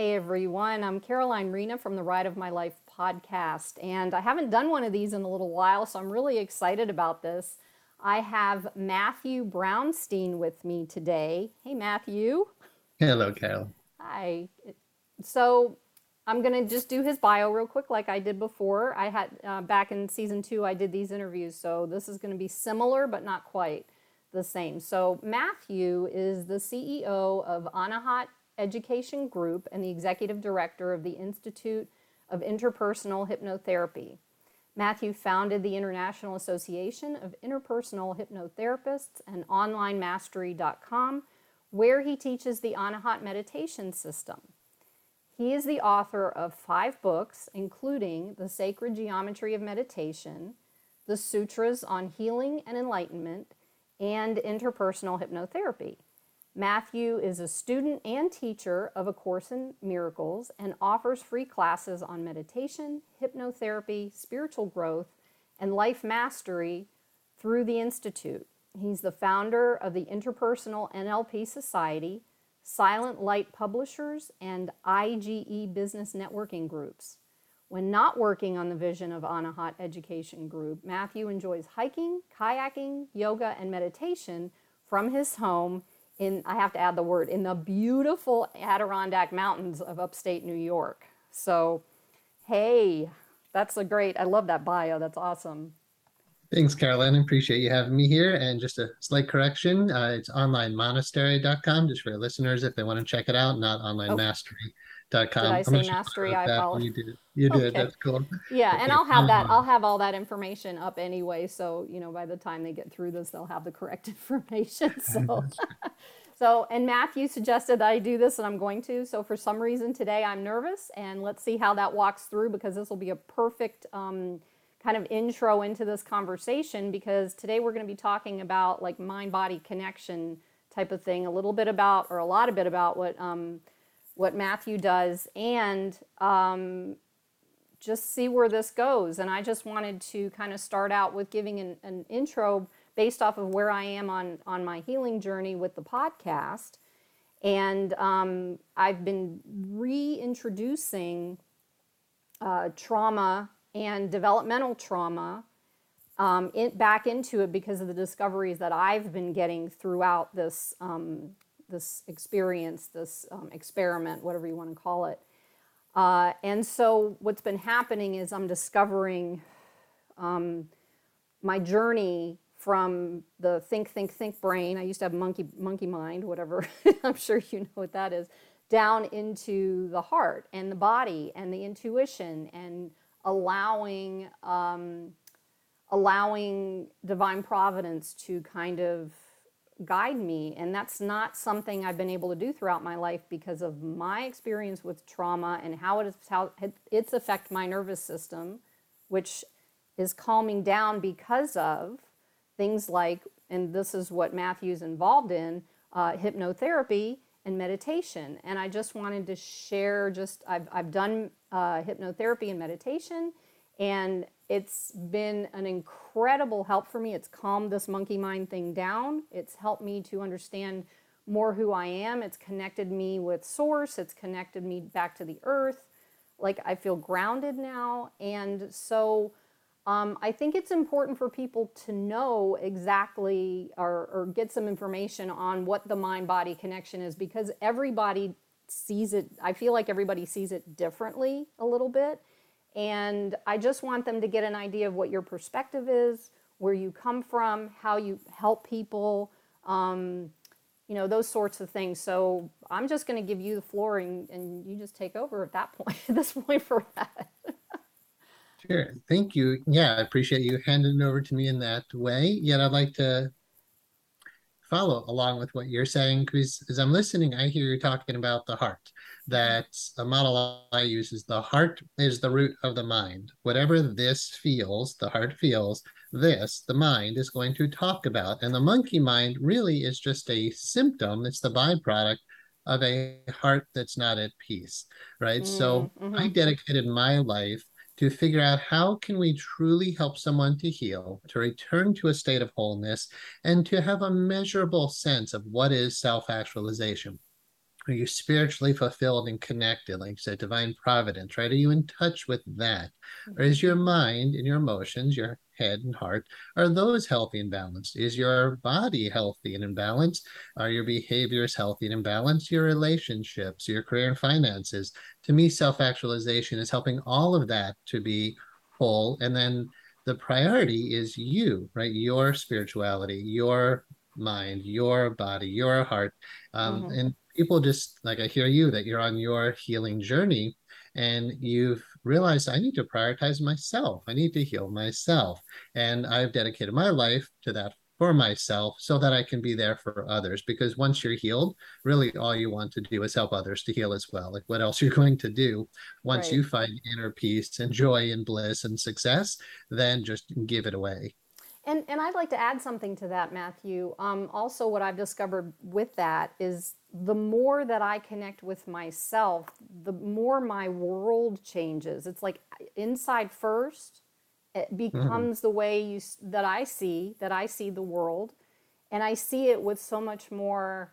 Hey everyone, I'm Caroline Rena from the Ride of My Life podcast, and I haven't done one of these in a little while, so I'm really excited about this. I have Matthew Brownstein with me today. Hey, Matthew. Hello, Carol. Hi. So I'm going to just do his bio real quick, like I did before. I had uh, back in season two, I did these interviews, so this is going to be similar, but not quite the same. So Matthew is the CEO of Anahat Education Group and the executive director of the Institute of Interpersonal Hypnotherapy. Matthew founded the International Association of Interpersonal Hypnotherapists and OnlineMastery.com, where he teaches the Anahat meditation system. He is the author of five books, including The Sacred Geometry of Meditation, The Sutras on Healing and Enlightenment, and Interpersonal Hypnotherapy. Matthew is a student and teacher of A Course in Miracles and offers free classes on meditation, hypnotherapy, spiritual growth, and life mastery through the Institute. He's the founder of the Interpersonal NLP Society, Silent Light Publishers, and IGE Business Networking Groups. When not working on the vision of Anahat Education Group, Matthew enjoys hiking, kayaking, yoga, and meditation from his home in, I have to add the word, in the beautiful Adirondack Mountains of upstate New York. So, hey, that's a great, I love that bio. That's awesome. Thanks, Caroline. Appreciate you having me here. And just a slight correction uh, it's onlinemonastery.com, just for your listeners if they want to check it out, not onlinemastery.com. Did I say mastery? I apologize. You did. You did. Okay. That's cool. Yeah, okay. and I'll have that. I'll have all that information up anyway. So you know, by the time they get through this, they'll have the correct information. So, so and Matthew suggested that I do this, and I'm going to. So for some reason today, I'm nervous, and let's see how that walks through because this will be a perfect. Um, kind of intro into this conversation because today we're going to be talking about like mind body connection type of thing a little bit about or a lot of bit about what um, what Matthew does and um, just see where this goes. And I just wanted to kind of start out with giving an, an intro based off of where I am on, on my healing journey with the podcast. And um, I've been reintroducing uh, trauma and developmental trauma um, in, back into it because of the discoveries that I've been getting throughout this um, this experience, this um, experiment, whatever you want to call it. Uh, and so what's been happening is I'm discovering um, my journey from the think, think, think brain. I used to have monkey, monkey mind, whatever. I'm sure you know what that is. Down into the heart and the body and the intuition and allowing um, allowing divine providence to kind of guide me. And that's not something I've been able to do throughout my life because of my experience with trauma and how it is how it's affect my nervous system, which is calming down because of things like, and this is what Matthew's involved in, uh, hypnotherapy and meditation. And I just wanted to share just I've I've done uh, hypnotherapy and meditation, and it's been an incredible help for me. It's calmed this monkey mind thing down. It's helped me to understand more who I am. It's connected me with source. It's connected me back to the earth. Like I feel grounded now. And so um, I think it's important for people to know exactly or, or get some information on what the mind body connection is because everybody sees it. I feel like everybody sees it differently a little bit. And I just want them to get an idea of what your perspective is, where you come from, how you help people, um, you know, those sorts of things. So I'm just going to give you the floor and, and you just take over at that point, at this point for that. sure. Thank you. Yeah, I appreciate you handing it over to me in that way. Yet I'd like to follow along with what you're saying because as I'm listening, I hear you talking about the heart that a model I use is the heart is the root of the mind. Whatever this feels, the heart feels, this, the mind, is going to talk about. And the monkey mind really is just a symptom, it's the byproduct of a heart that's not at peace, right? Mm, so mm-hmm. I dedicated my life to figure out how can we truly help someone to heal, to return to a state of wholeness, and to have a measurable sense of what is self-actualization. Are you spiritually fulfilled and connected? Like you said, divine providence, right? Are you in touch with that? Or is your mind and your emotions, your head and heart, are those healthy and balanced? Is your body healthy and in balance? Are your behaviors healthy and in balance? Your relationships, your career and finances? To me, self actualization is helping all of that to be whole. And then the priority is you, right? Your spirituality, your mind, your body, your heart. Um, Mhm. And people just like I hear you that you're on your healing journey and you've realized I need to prioritize myself. I need to heal myself. And I've dedicated my life to that for myself so that I can be there for others. Because once you're healed, really all you want to do is help others to heal as well. Like what else you're going to do once Right. you find inner peace and joy and bliss and success, then just give it away. And and I'd like to add something to that, Matthew. Um, also, what I've discovered with that is the more that I connect with myself, the more my world changes. It's like inside first, it becomes the way you that I see that I see the world, and I see it with so much more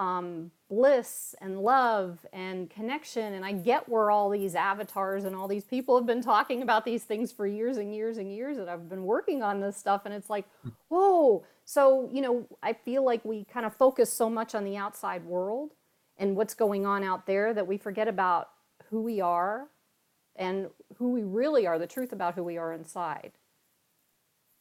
um, bliss and love and connection. And I get where all these avatars and all these people have been talking about these things for years and years and years that I've been working on this stuff. And it's like, whoa. So, you know, I feel like we kind of focus so much on the outside world and what's going on out there that we forget about who we are and who we really are, the truth about who we are inside.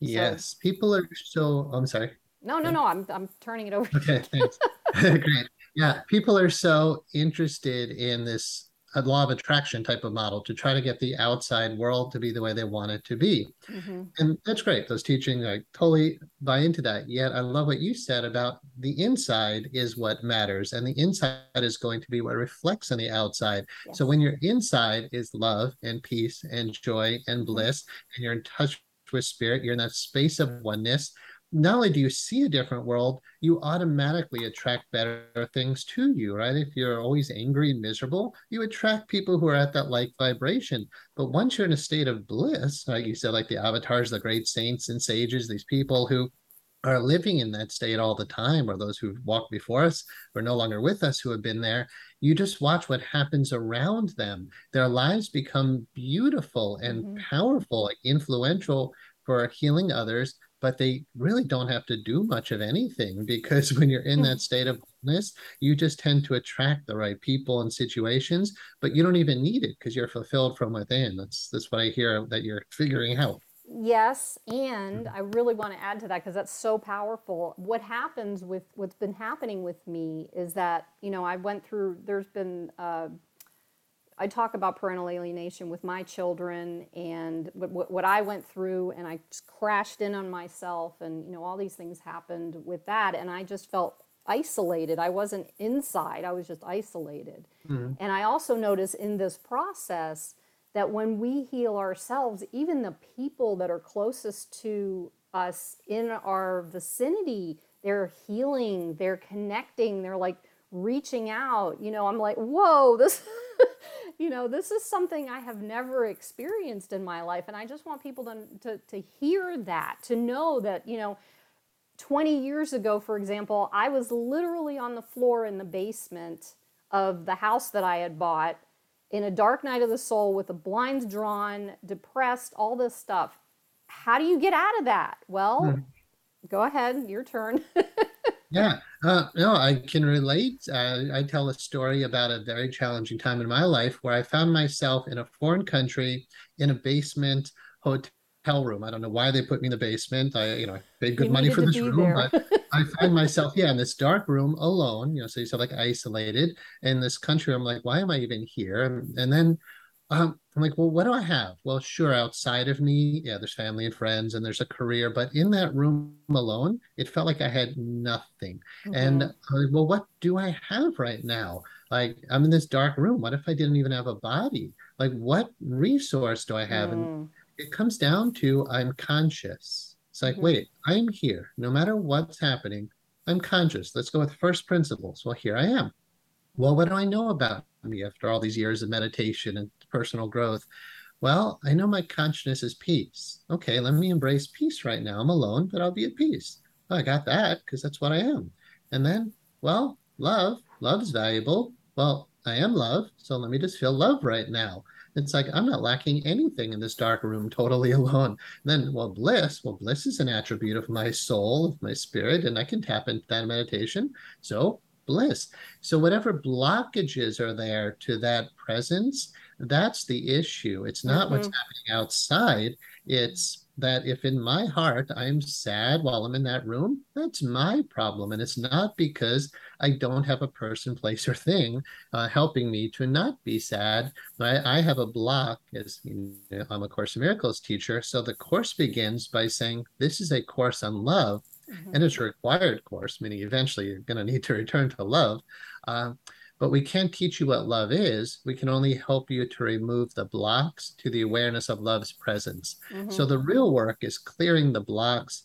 So, Yes, people are so, I'm sorry. no, no, no, I'm, I'm turning it over. Okay, thanks. Great. Yeah, people are so interested in this uh, law of attraction type of model to try to get the outside world to be the way they want it to be. hmm And that's great. Those teachings, I totally buy into that. Yet I love what you said about the inside is what matters, and the inside is going to be what reflects on the outside. So when you're inside is love and peace and joy and hmm bliss, and you're in touch with spirit, you're in that space of oneness. Not only do you see a different world, you automatically attract better things to you, right? If you're always angry and miserable, you attract people who are at that like vibration. But once you're in a state of bliss, like you said, like the avatars, the great saints and sages, these people who are living in that state all the time, or those who've walked before us, or no longer with us, who have been there, you just watch what happens around them. Their lives become beautiful and hmm powerful, like influential for healing others, but they really don't have to do much of anything because when you're in that state of wellness, you just tend to attract the right people and situations, but you don't even need it because you're fulfilled from within. That's that's what I hear that you're figuring out. Yes, and I really want to add to that because that's so powerful. What happens with what's been happening with me is that, you know, I went through, there's been, uh, I talk about parental alienation with my children and what, what, what I went through, and I just crashed in on myself, and, you know, all these things happened with that, and I just felt isolated. I wasn't inside, I was just isolated. Mhm. And I also notice in this process that when we heal ourselves, even the people that are closest to us in our vicinity, they're healing, they're connecting, they're like reaching out. You know, I'm like, whoa, this, you know, this is something I have never experienced in my life. And I just want people to, to, to hear that, to know that, you know, 20 years ago, for example, I was literally on the floor in the basement of the house that I had bought in a dark night of the soul with the blinds drawn, depressed, all this stuff. How do you get out of that? Well, Hmm. go ahead, your turn. Yeah, uh, no, I can relate. Uh, I tell a story about a very challenging time in my life where I found myself in a foreign country in a basement hotel room. I don't know why they put me in the basement. I, you know, I paid good you money for this room, but I find myself, yeah, in this dark room alone, you know, so you said like isolated in this country. I'm like, why am I even here? And, and then um, I'm like, well, what do I have? Well, sure, outside of me, yeah, there's family and friends and there's a career, but in that room alone, it felt like I had nothing. And Mhm. I'm like, well, what do I have right now? Like, I'm in this dark room. What if I didn't even have a body? Like, what resource do I have? And Mm, it comes down to I'm conscious. It's like, mhm. wait, I'm here. No matter what's happening, I'm conscious. Let's go with first principles. Well, here I am. Well, what do I know about me after all these years of meditation and personal growth? Well, I know my consciousness is peace. Okay, let me embrace peace right now. I'm alone, but I'll be at peace. Well, I got that because that's what I am. And then, well, love. love's valuable. Well, I am love, so let me just feel love right now. It's like I'm not lacking anything in this dark room, totally alone. Then, well, bliss, well, bliss is an attribute of my soul, of my spirit, and I can tap into that meditation. So, bliss. So, whatever blockages are there to that presence, that's the issue. It's not mm-hmm. what's happening outside. It's that if in my heart I'm sad while I'm in that room, that's my problem. And it's not because I don't have a person, place, or thing uh, helping me to not be sad. I, I have a block as you know, I'm a Course in Miracles teacher. So the course begins by saying, This is a course on love. Mm-hmm. And it's a required course, meaning eventually you're going to need to return to love. Uh, but we can't teach you what love is. We can only help you to remove the blocks to the awareness of love's presence. Mm-hmm. So the real work is clearing the blocks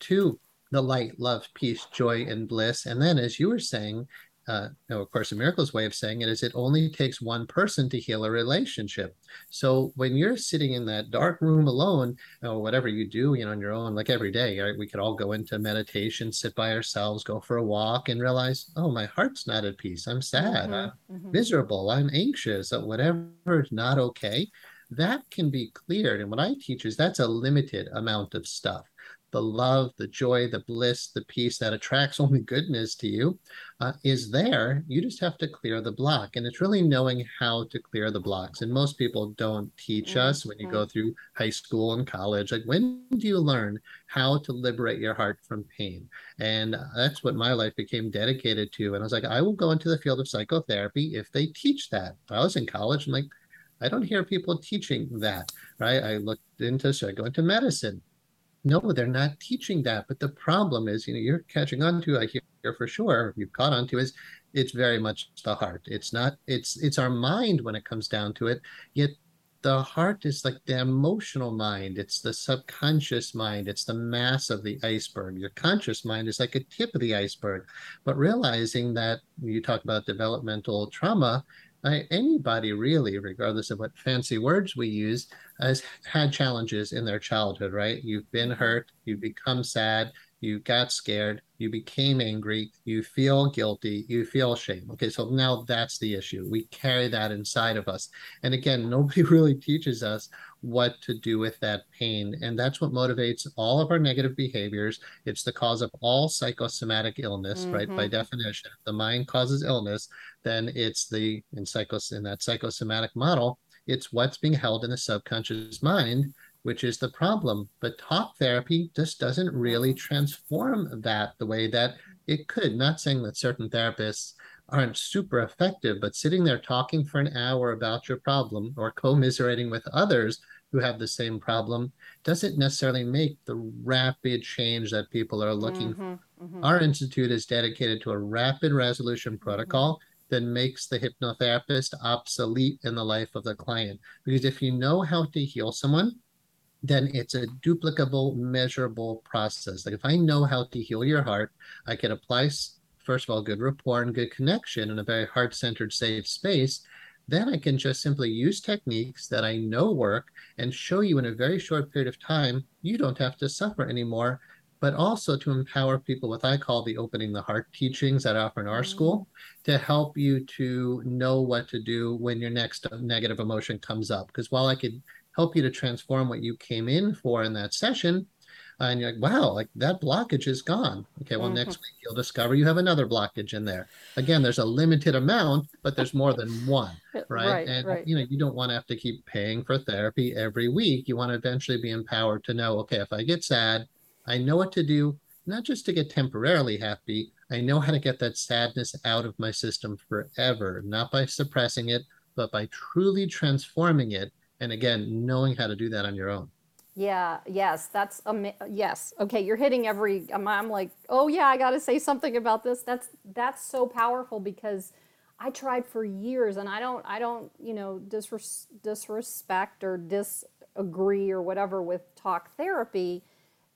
to the light, love, peace, joy, and bliss. And then, as you were saying, uh, no, of course, a miracle's way of saying it is it only takes one person to heal a relationship. So when you're sitting in that dark room alone, or whatever you do, you know, on your own, like every day, right? We could all go into meditation, sit by ourselves, go for a walk, and realize, oh, my heart's not at peace. I'm sad. Mm-hmm, I'm mm-hmm. miserable. I'm anxious. Whatever is not okay. That can be cleared. And what I teach is that's a limited amount of stuff the love, the joy, the bliss, the peace that attracts only goodness to you uh, is there. You just have to clear the block. And it's really knowing how to clear the blocks. And most people don't teach mm-hmm. us when you go through high school and college. Like, when do you learn how to liberate your heart from pain? And that's what my life became dedicated to. And I was like, I will go into the field of psychotherapy if they teach that. I was in college and like, I don't hear people teaching that, right? I looked into, should I go into medicine? no, they're not teaching that. But the problem is, you know, you're catching on to, I hear for sure, you've caught on to is it's very much the heart. It's not, it's it's our mind when it comes down to it. Yet the heart is like the emotional mind, it's the subconscious mind, it's the mass of the iceberg. Your conscious mind is like a tip of the iceberg. But realizing that you talk about developmental trauma, anybody really, regardless of what fancy words we use, has had challenges in their childhood, right? You've been hurt, you've become sad, you got scared, you became angry, you feel guilty, you feel shame. Okay, so now that's the issue. We carry that inside of us. And again, nobody really teaches us what to do with that pain. And that's what motivates all of our negative behaviors. It's the cause of all psychosomatic illness, mm-hmm. right? By mm-hmm. definition, if the mind causes illness, then it's the in psychos in that psychosomatic model, it's what's being held in the subconscious mind which is the problem. But talk therapy just doesn't really transform that the way that it could. Not saying that certain therapists aren't super effective, but sitting there talking for an hour about your problem or commiserating with others who have the same problem doesn't necessarily make the rapid change that people are looking mm-hmm, for. Mm-hmm. Our institute is dedicated to a rapid resolution mm-hmm. protocol. Mm-hmm that makes the hypnotherapist obsolete in the life of the client. Because if you know how to heal someone, then it's a duplicable, measurable process. Like if I know how to heal your heart, I can apply, first of all, good rapport and good connection in a very heart centered, safe space. Then I can just simply use techniques that I know work and show you in a very short period of time, you don't have to suffer anymore. But also to empower people with I call the opening the heart teachings that I offer in our mm-hmm. school to help you to know what to do when your next negative emotion comes up. Because while I could help you to transform what you came in for in that session. Uh, and you're like, wow, like that blockage is gone. Okay, well, mm-hmm. next week you'll discover you have another blockage in there. Again, there's a limited amount, but there's more than one, right? right and right. you know, you don't want to have to keep paying for therapy every week. You want to eventually be empowered to know, okay, if I get sad, I know what to do, not just to get temporarily happy. I know how to get that sadness out of my system forever, not by suppressing it, but by truly transforming it and again knowing how to do that on your own. Yeah yes that's um, yes. Okay you're hitting every I'm, I'm like oh yeah i got to say something about this. That's that's so powerful because i tried for years and i don't i don't you know disres- disrespect or disagree or whatever with talk therapy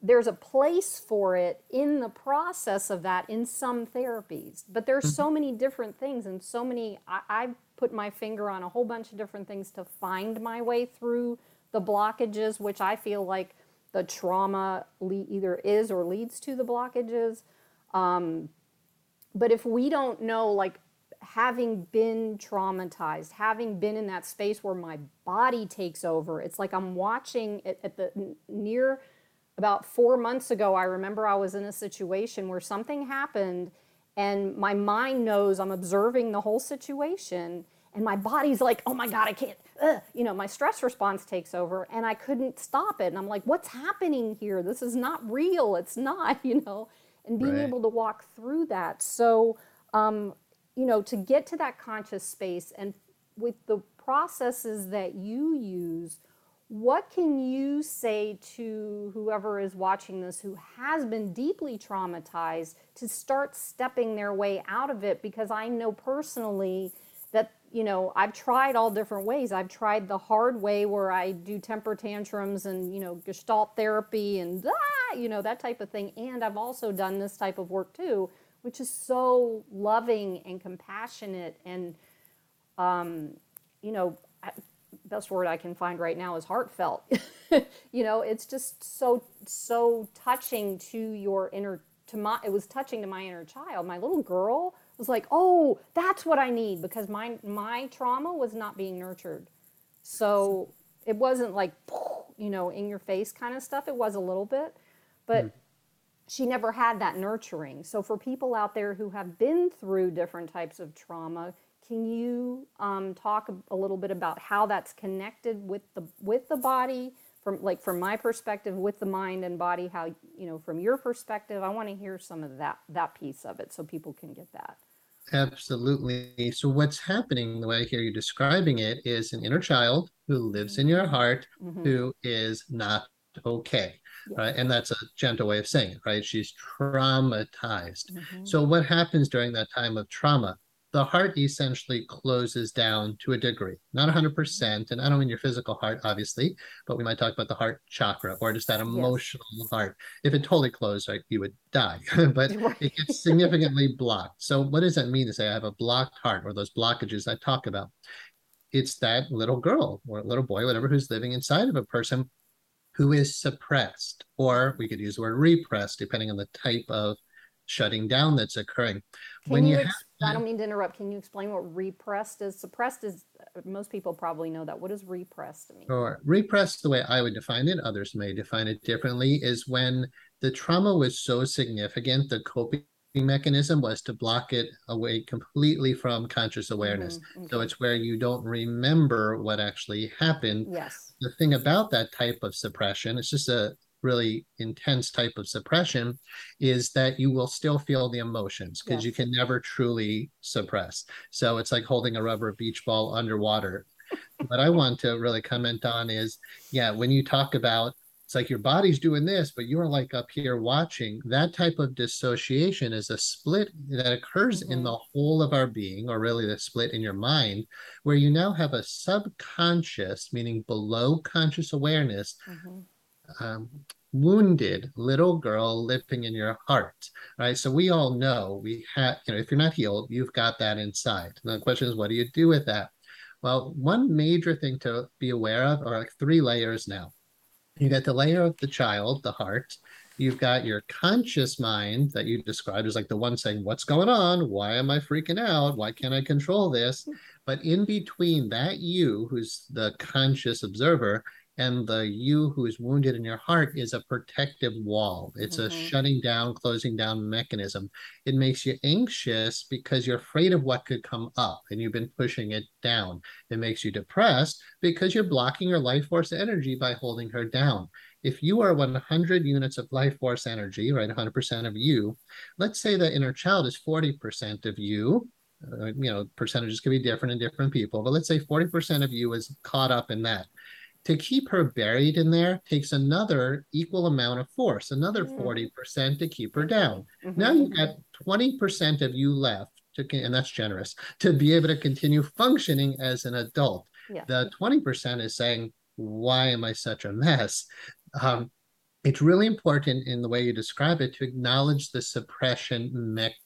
there's a place for it in the process of that in some therapies but there's mm-hmm. so many different things and so many I, i've put my finger on a whole bunch of different things to find my way through the blockages, which I feel like the trauma le- either is or leads to the blockages. Um, but if we don't know, like having been traumatized, having been in that space where my body takes over, it's like I'm watching it at the near about four months ago. I remember I was in a situation where something happened, and my mind knows I'm observing the whole situation, and my body's like, oh my God, I can't, ugh. you know, my stress response takes over, and I couldn't stop it. And I'm like, what's happening here? This is not real. It's not, you know, and being Right. able to walk through that. So, um, you know, to get to that conscious space and with the processes that you use, what can you say to whoever is watching this who has been deeply traumatized to start stepping their way out of it? Because I know personally that, you know, I've tried all different ways. I've tried the hard way where I do temper tantrums and, you know, gestalt therapy and, ah, you know, that type of thing. And I've also done this type of work too, which is so loving and compassionate and um, you know, best word I can find right now is heartfelt. you know, it's just so so touching to your inner to my it was touching to my inner child. My little girl was like, "Oh, that's what I need" because my my trauma was not being nurtured. So, it wasn't like, you know, in your face kind of stuff. It was a little bit, but hmm. she never had that nurturing. So for people out there who have been through different types of trauma, can you um, talk a, little bit about how that's connected with the with the body, from like from my perspective, with the mind and body? How you know from your perspective? I want to hear some of that that piece of it so people can get that. Absolutely. So what's happening, the way I hear you describing it, is an inner child who lives in your heart Mhm. who is not okay. Right. And that's a gentle way of saying it, right? She's traumatized. Mhm. So what happens during that time of trauma? The heart essentially closes down to a degree, not 100%. And I don't mean your physical heart, obviously, but we might talk about the heart chakra or just that emotional heart. If it totally closed, right, you would die. but it gets significantly blocked. So what does that mean to say I have a blocked heart or those blockages I talk about? It's that little girl or little boy, whatever, who's living inside of a person who is suppressed, or we could use the word repressed, depending on the type of shutting down that's occurring. Can when you? you ex- have I don't mean to interrupt. Can you explain what repressed is? Suppressed is. Most people probably know that. What does repressed mean? Or repressed, the way I would define it, others may define it differently, is when the trauma was so significant, the coping mechanism was to block it away completely from conscious awareness. Mhm, So it's where you don't remember what actually happened. Yes. The thing about that type of suppression, it's just a really intense type of suppression, is that you will still feel the emotions because you can never truly suppress. So it's like holding a rubber beach ball underwater what I want to really comment on is, yeah, when you talk about it's like your body's doing this, but you're like up here watching, that type of dissociation is a split that occurs in Mhm. the whole of our being, or really the split in your mind, where you now have a subconscious, meaning below conscious awareness, Mhm. Um, wounded little girl living in your heart, right? So we all know we have, you know, if you're not healed, you've got that inside. And the question is, what do you do with that? Well, one major thing to be aware of are like three layers now. You got the layer of the child, the heart. You've got your conscious mind that you described as like the one saying, What's going on? Why am I freaking out? Why can't I control this? But in between that you, who's the conscious observer, and the you who is wounded in your heart is a protective wall. It's a Mhm. shutting down, closing down mechanism. It makes you anxious because you're afraid of what could come up and you've been pushing it down. It makes you depressed because you're blocking your life force energy by holding her down. If you are 100 units of life force energy, right, 100% of you, let's say that inner child is 40% of you. Uh, you know, percentages can be different in different people, but let's say 40% of you is caught up in that. To keep her buried in there takes another equal amount of force, another Mm. 40% to keep her down. Mhm. Now you've got 20% of you left, to, and that's generous, to be able to continue functioning as an adult. Yeah. The 20% is saying, why am I such a mess? Um, it's really important in the way you describe it to acknowledge the suppression mechanism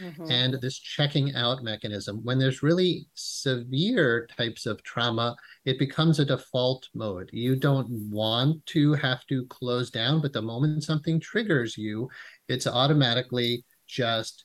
Mhm. and this checking out mechanism. When there's really severe types of trauma, it becomes a default mode. You don't want to have to close down, but the moment something triggers you, it's automatically just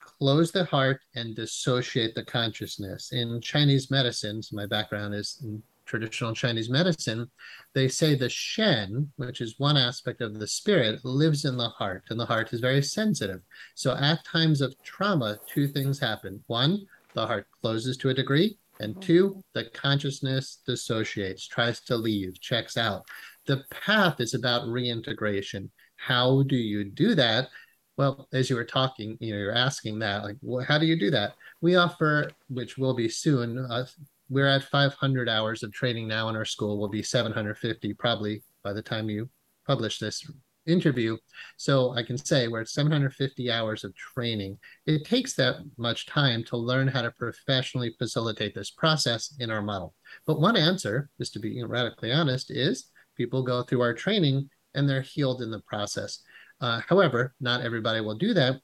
close the heart and dissociate the consciousness. In Chinese medicines, my background is in traditional Chinese medicine, they say the Shen, which is one aspect of the spirit, lives in the heart, and the heart is very sensitive. So at times of trauma, two things happen. One, the heart closes to a degree, and two, the consciousness dissociates, tries to leave, checks out. The path is about reintegration. How do you do that? Well, as you were talking, you know, you're asking that, like, well, how do you do that? We offer, which will be soon, uh, we're at 500 hours of training now in our school. We'll be 750 probably by the time you publish this interview. So I can say we're at 750 hours of training. It takes that much time to learn how to professionally facilitate this process in our model. But one answer, just to be radically honest, is people go through our training and they're healed in the process. Uh, however, not everybody will do that.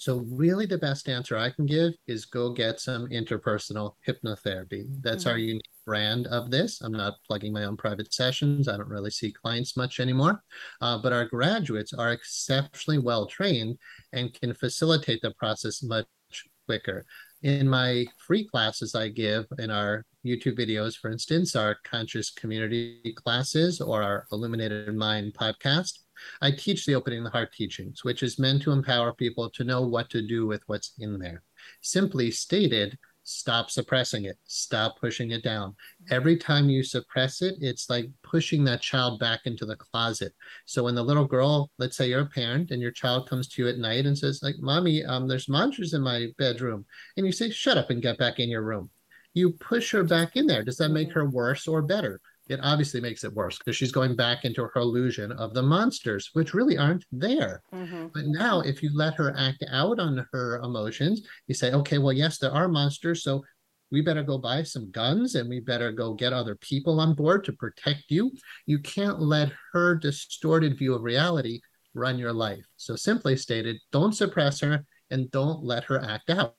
So, really, the best answer I can give is go get some interpersonal hypnotherapy. That's mm-hmm. our unique brand of this. I'm not plugging my own private sessions. I don't really see clients much anymore. Uh, but our graduates are exceptionally well trained and can facilitate the process much quicker. In my free classes I give in our YouTube videos, for instance, our conscious community classes or our Illuminated Mind podcast, I teach the opening the heart teachings, which is meant to empower people to know what to do with what's in there. Simply stated, stop suppressing it, stop pushing it down. Every time you suppress it, it's like pushing that child back into the closet. So when the little girl, let's say you're a parent and your child comes to you at night and says, like, mommy, um, there's monsters in my bedroom. And you say, shut up and get back in your room. You push her back in there. Does that make mm-hmm. her worse or better? It obviously makes it worse because she's going back into her illusion of the monsters, which really aren't there. Mm-hmm. But now, if you let her act out on her emotions, you say, okay, well, yes, there are monsters. So we better go buy some guns and we better go get other people on board to protect you. You can't let her distorted view of reality run your life. So, simply stated, don't suppress her and don't let her act out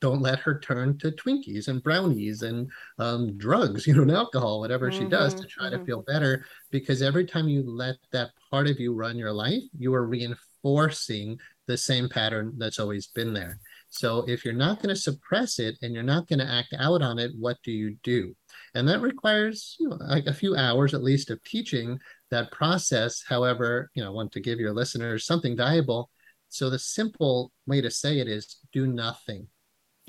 don't let her turn to Twinkies and brownies and um, drugs, you know, and alcohol, whatever mm-hmm, she does to try mm-hmm. to feel better. Because every time you let that part of you run your life, you are reinforcing the same pattern that's always been there. So if you're not going to suppress it and you're not going to act out on it, what do you do? And that requires you know, like a few hours at least of teaching that process. However, you know, I want to give your listeners something valuable. So the simple way to say it is do nothing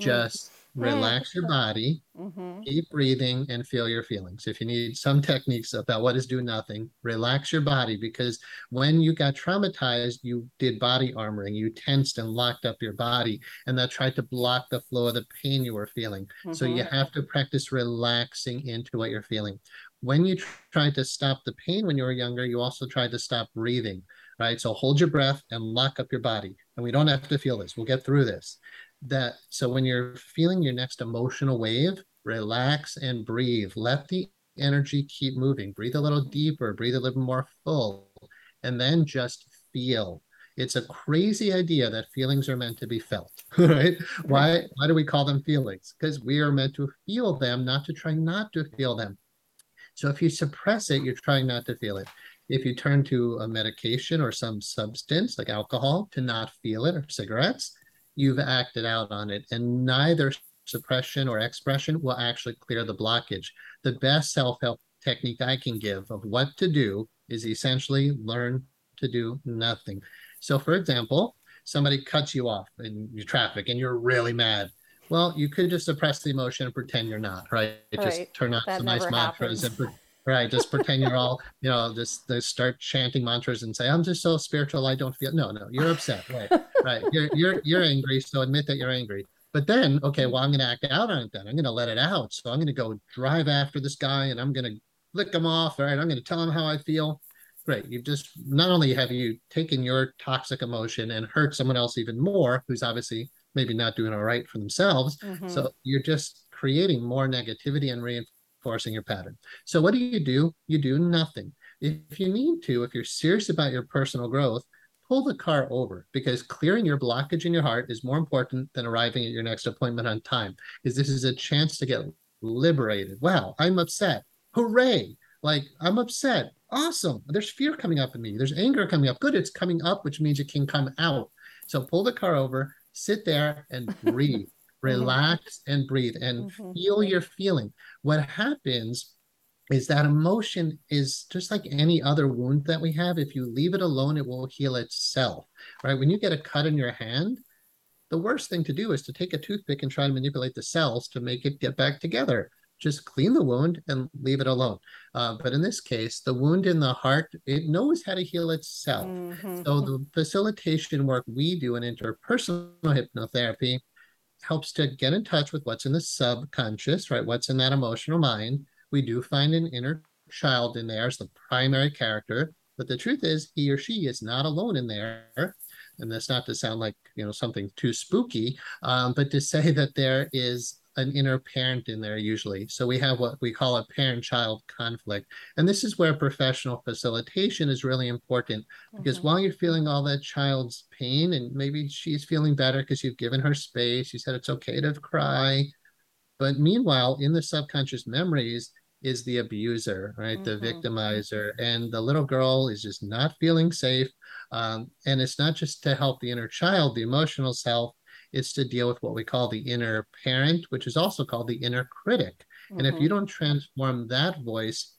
just relax your body, mm-hmm. keep breathing, and feel your feelings. If you need some techniques about what is do nothing, relax your body because when you got traumatized, you did body armoring, you tensed and locked up your body, and that tried to block the flow of the pain you were feeling. So you mm-hmm. have to practice relaxing into what you're feeling. When you tried to stop the pain when you were younger, you also tried to stop breathing, right? So hold your breath and lock up your body. And we don't have to feel this. We'll get through this that so when you're feeling your next emotional wave relax and breathe. Let the energy keep moving. Breathe a little deeper breathe a little more full and then just feel. It's a crazy idea that feelings are meant to be felt right? Why why do we call them feelings? Because we are meant to feel them not to try not to feel them. So if you suppress it you're trying not to feel it. If you turn to a medication or some substance like alcohol to not feel it or cigarettes you've acted out on it. And neither suppression or expression will actually clear the blockage. The best self help technique I can give of what to do is essentially learn to do nothing. So, for example, somebody cuts you off in your traffic and you're really mad. Well, you could just suppress the emotion and pretend you're not, right? right. Just turn on that some nice mantras happens. and right just pretend you're all you know just, just start chanting mantras and say i'm just so spiritual i don't feel no no you're upset right right you're you're you're angry so admit that you're angry but then okay well i'm going to act out on it then i'm going to let it out so i'm going to go drive after this guy and i'm going to lick him off all right i'm going to tell him how i feel great you've just not only have you taken your toxic emotion and hurt someone else even more who's obviously maybe not doing all right for themselves mm-hmm. so you're just creating more negativity and reinforcement forcing your pattern. So what do you do? You do nothing. If you need to, if you're serious about your personal growth, pull the car over because clearing your blockage in your heart is more important than arriving at your next appointment on time because this is a chance to get liberated. Wow, I'm upset. Hooray. Like I'm upset. Awesome. There's fear coming up in me. There's anger coming up. Good, it's coming up, which means it can come out. So pull the car over, sit there and breathe, relax and breathe and Mhm. feel your feeling. What happens is that emotion is just like any other wound that we have. If you leave it alone, it will heal itself, right? When you get a cut in your hand, the worst thing to do is to take a toothpick and try to manipulate the cells to make it get back together. Just clean the wound and leave it alone. Uh, but in this case, the wound in the heart, it knows how to heal itself. Mhm. So the facilitation work we do in interpersonal hypnotherapy helps to get in touch with what's in the subconscious, right? What's in that emotional mind. We do find an inner child in there as the primary character, but the truth is he or she is not alone in there. And that's not to sound like you know something too spooky, um, but to say that there is an inner parent in there usually. So we have what we call a parent-child conflict, and this is where professional facilitation is really important because Mhm. while you're feeling all that child's pain and maybe she's feeling better because you've given her space you said it's okay to cry but meanwhile in the subconscious memories is the abuser right the Mhm. victimizer and the little girl is just not feeling safe um, and it's not just to help the inner child the emotional self it's to deal with what we call the inner parent which is also called the inner critic and if you Mhm. don't transform that voice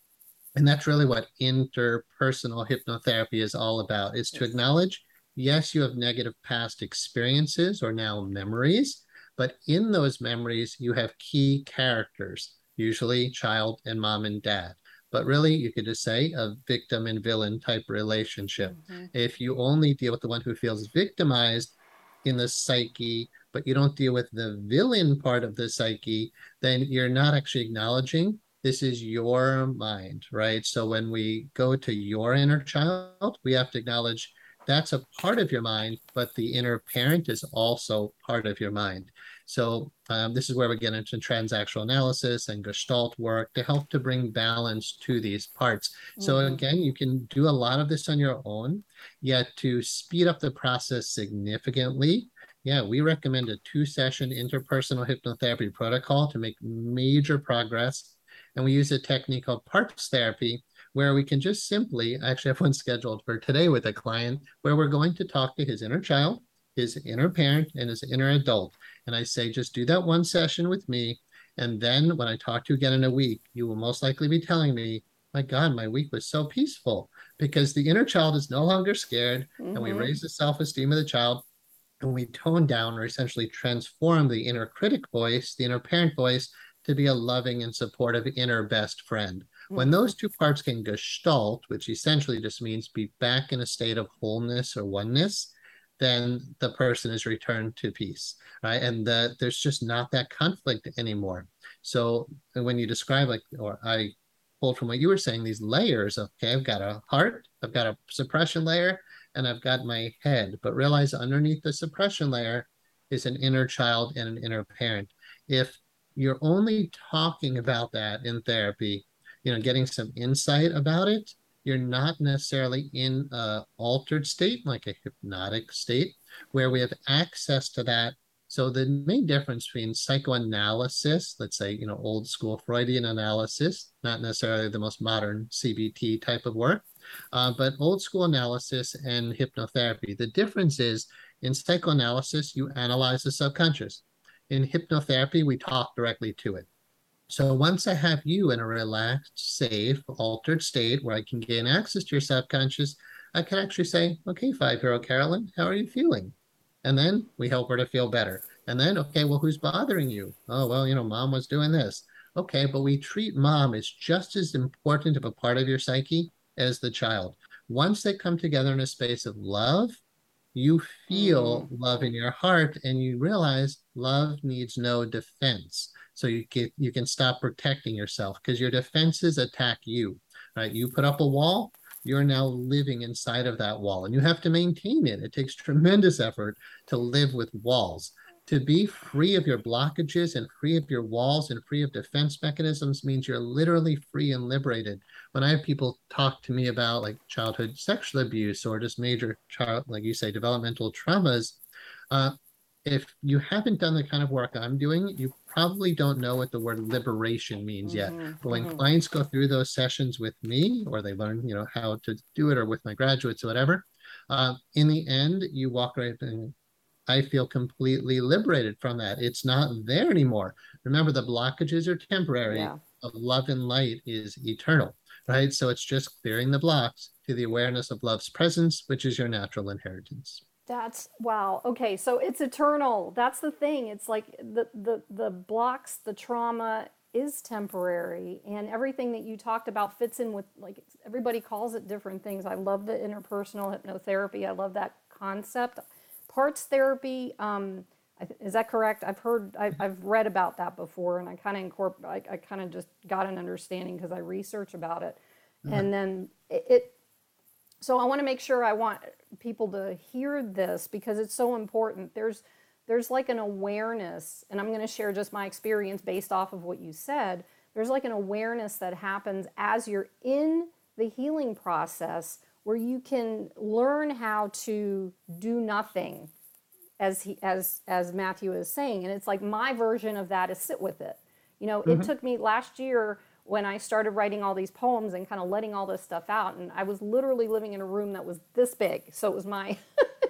and that's really what interpersonal hypnotherapy is all about is to acknowledge, yes, you have negative past experiences or now memories, but in those memories, you have key characters, usually child and mom and dad. But really, you could just say a victim and villain type relationship. Mhm. If you only deal with the one who feels victimized in the psyche, but you don't deal with the villain part of the psyche, then you're not actually acknowledging this is your mind, right? So when we go to your inner child, we have to acknowledge that's a part of your mind, but the inner parent is also part of your mind. So um, this is where we get into transactional analysis and gestalt work to help to bring balance to these parts. So Mhm. again, you can do a lot of this on your own, yet to speed up the process significantly, yeah, we recommend a two session interpersonal hypnotherapy protocol to make major progress. And we use a technique called parts therapy, where we can just simply, I actually have one scheduled for today with a client, where we're going to talk to his inner child, his inner parent, and his inner adult. And I say, just do that one session with me. And then when I talk to you again in a week, you will most likely be telling me, my God, my week was so peaceful because the inner child is no longer scared and we Mhm. raise the self esteem of the child and we tone down or essentially transform the inner critic voice, the inner parent voice, to be a loving and supportive inner best friend. When Mhm. those two parts can gestalt, which essentially just means be back in a state of wholeness or oneness, then the person is returned to peace, right? And the, there's just not that conflict anymore. So when you describe, like, or I pulled from what you were saying, these layers of, okay, I've got a heart, I've got a suppression layer, and I've got my head, but realize underneath the suppression layer is an inner child and an inner parent. If you're only talking about that in therapy, you know, getting some insight about it, you're not necessarily in a altered state, like a hypnotic state, where we have access to that. So the main difference between psychoanalysis, let's say, you know, old school Freudian analysis, not necessarily the most modern CBT type of work, uh, but old school analysis and hypnotherapy. The difference is in psychoanalysis, you analyze the subconscious. In hypnotherapy, we talk directly to it. So once I have you in a relaxed, safe, altered state where I can gain access to your subconscious, I can actually say, okay, five year old Carolyn, how are you feeling? And then we help her to feel better. And then, okay, well, who's bothering you? Oh, well, you know, mom was doing this. Okay, but we treat mom as just as important of a part of your psyche as the child. Once they come together in a space of love, you feel mm. love in your heart and you realize love needs no defense. So you can you can stop protecting yourself because your defenses attack you. Right? You put up a wall, you're now living inside of that wall and you have to maintain it. It takes tremendous effort to live with walls. To be free of your blockages and free of your walls and free of defense mechanisms means you're literally free and liberated. When I have people talk to me about like childhood sexual abuse or just major child, like you say, developmental traumas, uh, if you haven't done the kind of work I'm doing, you probably don't know what the word liberation means yet. Mhm. But when Mhm. clients go through those sessions with me, or they learn, you know, how to do it, or with my graduates, or whatever, uh, in the end, you walk right and I feel completely liberated from that. It's not there anymore. Remember, the blockages are temporary. Yeah. The love and light is eternal, right? So it's just clearing the blocks to the awareness of love's presence, which is your natural inheritance. That's wow. Okay, so it's eternal. That's the thing. It's like the the the blocks, the trauma is temporary and everything that you talked about fits in with like everybody calls it different things. I love the interpersonal hypnotherapy. I love that concept. Parts therapy um is that correct? I've heard, I, I've read about that before, and I kind of incorporate. I, I kind of just got an understanding because I research about it, and then it, it. So I want to make sure I want people to hear this because it's so important. There's, there's like an awareness, and I'm going to share just my experience based off of what you said. There's like an awareness that happens as you're in the healing process where you can learn how to do nothing as he as as Matthew is saying and it's like my version of that is sit with it you know it mm-hmm. took me last year when I started writing all these poems and kind of letting all this stuff out and I was literally living in a room that was this big so it was my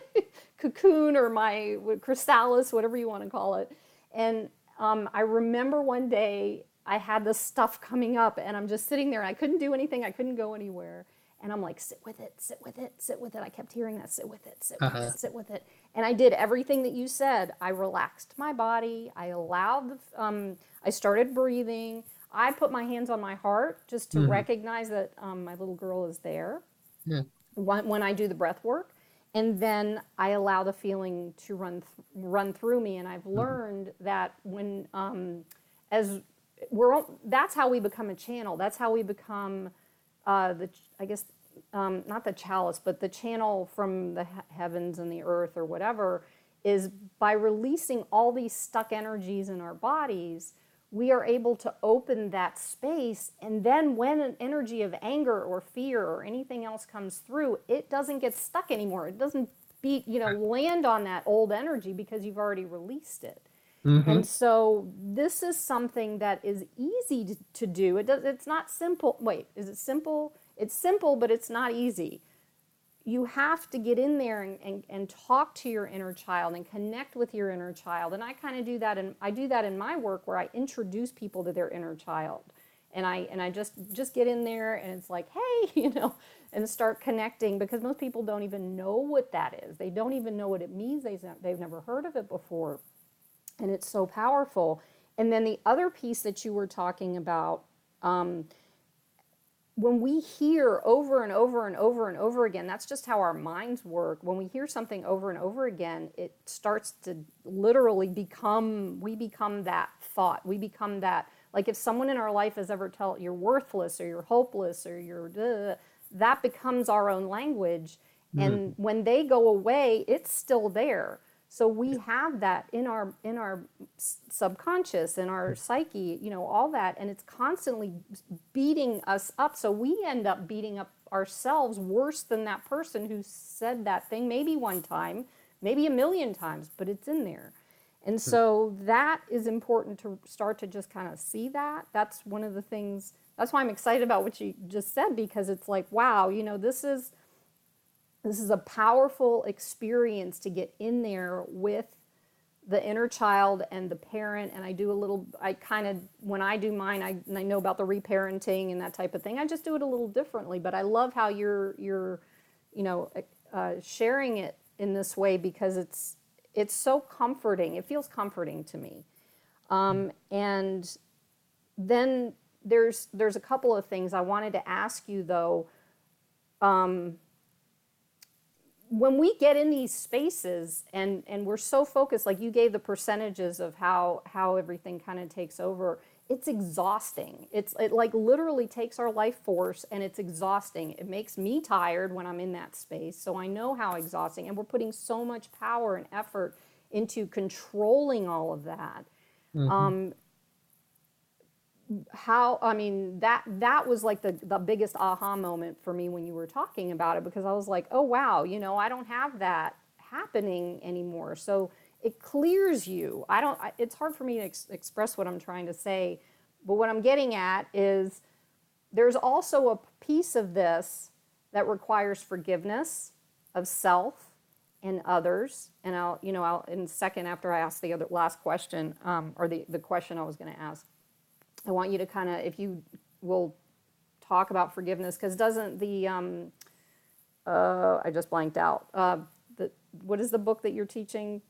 cocoon or my chrysalis whatever you want to call it and um, I remember one day I had this stuff coming up and I'm just sitting there and I couldn't do anything I couldn't go anywhere and I'm like, sit with it, sit with it, sit with it. I kept hearing that, sit with it, sit with Uh-huh. it, sit with it. And I did everything that you said. I relaxed my body. I allowed, the, um, I started breathing. I put my hands on my heart just to recognize that um, my little girl is there Yeah. when, when I do the breath work. And then I allow the feeling to run th- run through me. And I've learned that when um, as we're that's how we become a channel. That's how we become uh, the I guess um, not the chalice, but the channel from the he- heavens and the earth or whatever is by releasing all these stuck energies in our bodies. We are able to open that space, and then when an energy of anger or fear or anything else comes through, it doesn't get stuck anymore. It doesn't be, you know, land on that old energy because you've already released it. Mm-hmm. And so this is something that is easy to, to do. It does, it's not simple. Wait, is it simple? It's simple, but it's not easy. You have to get in there and, and, and talk to your inner child and connect with your inner child. And I kind of do that and I do that in my work where I introduce people to their inner child. And I and I just just get in there and it's like, hey, you know, and start connecting because most people don't even know what that is. They don't even know what it means. They've, they've never heard of it before and it's so powerful. And then the other piece that you were talking about, um, when we hear over and over and over and over again, that's just how our minds work. When we hear something over and over again, it starts to literally become, we become that thought. We become that, like if someone in our life has ever told you're worthless or you're hopeless or you're, duh, that becomes our own language. And mm. when they go away, it's still there. So we have that in our in our subconscious, in our psyche, you know, all that, and it's constantly beating us up. So we end up beating up ourselves worse than that person who said that thing, maybe one time, maybe a million times, but it's in there. And so that is important to start to just kind of see that. That's one of the things. That's why I'm excited about what you just said because it's like, wow, you know, this is this is a powerful experience to get in there with the inner child and the parent and i do a little i kind of when i do mine I, I know about the reparenting and that type of thing. I just do it a little differently but i love how you're you're you know uh, sharing it in this way because it's it's so comforting. It feels comforting to me. Um, and then there's there's a couple of things i wanted to ask you though when we get in these spaces and and we're so focused like you gave the percentages of how how everything kind of takes over it's exhausting. It's it like literally takes our life force and it's exhausting. It makes me tired when i'm in that space so i know how exhausting and we're putting so much power and effort into controlling all of that. Um, how i mean that that was like the the biggest aha moment for me when you were talking about it because i was like oh wow you know i don't have that happening anymore so it clears you i don't I, it's hard for me to ex- express what i'm trying to say but what i'm getting at is there's also a piece of this that requires forgiveness of self and others. And I'll, you know, I'll, in a second after I ask the other last question, um, or the, the question I was going to ask, I want you to kind of, if you will talk about forgiveness, because doesn't the, um, uh, I just blanked out. Uh, the, what is the book that you're teaching?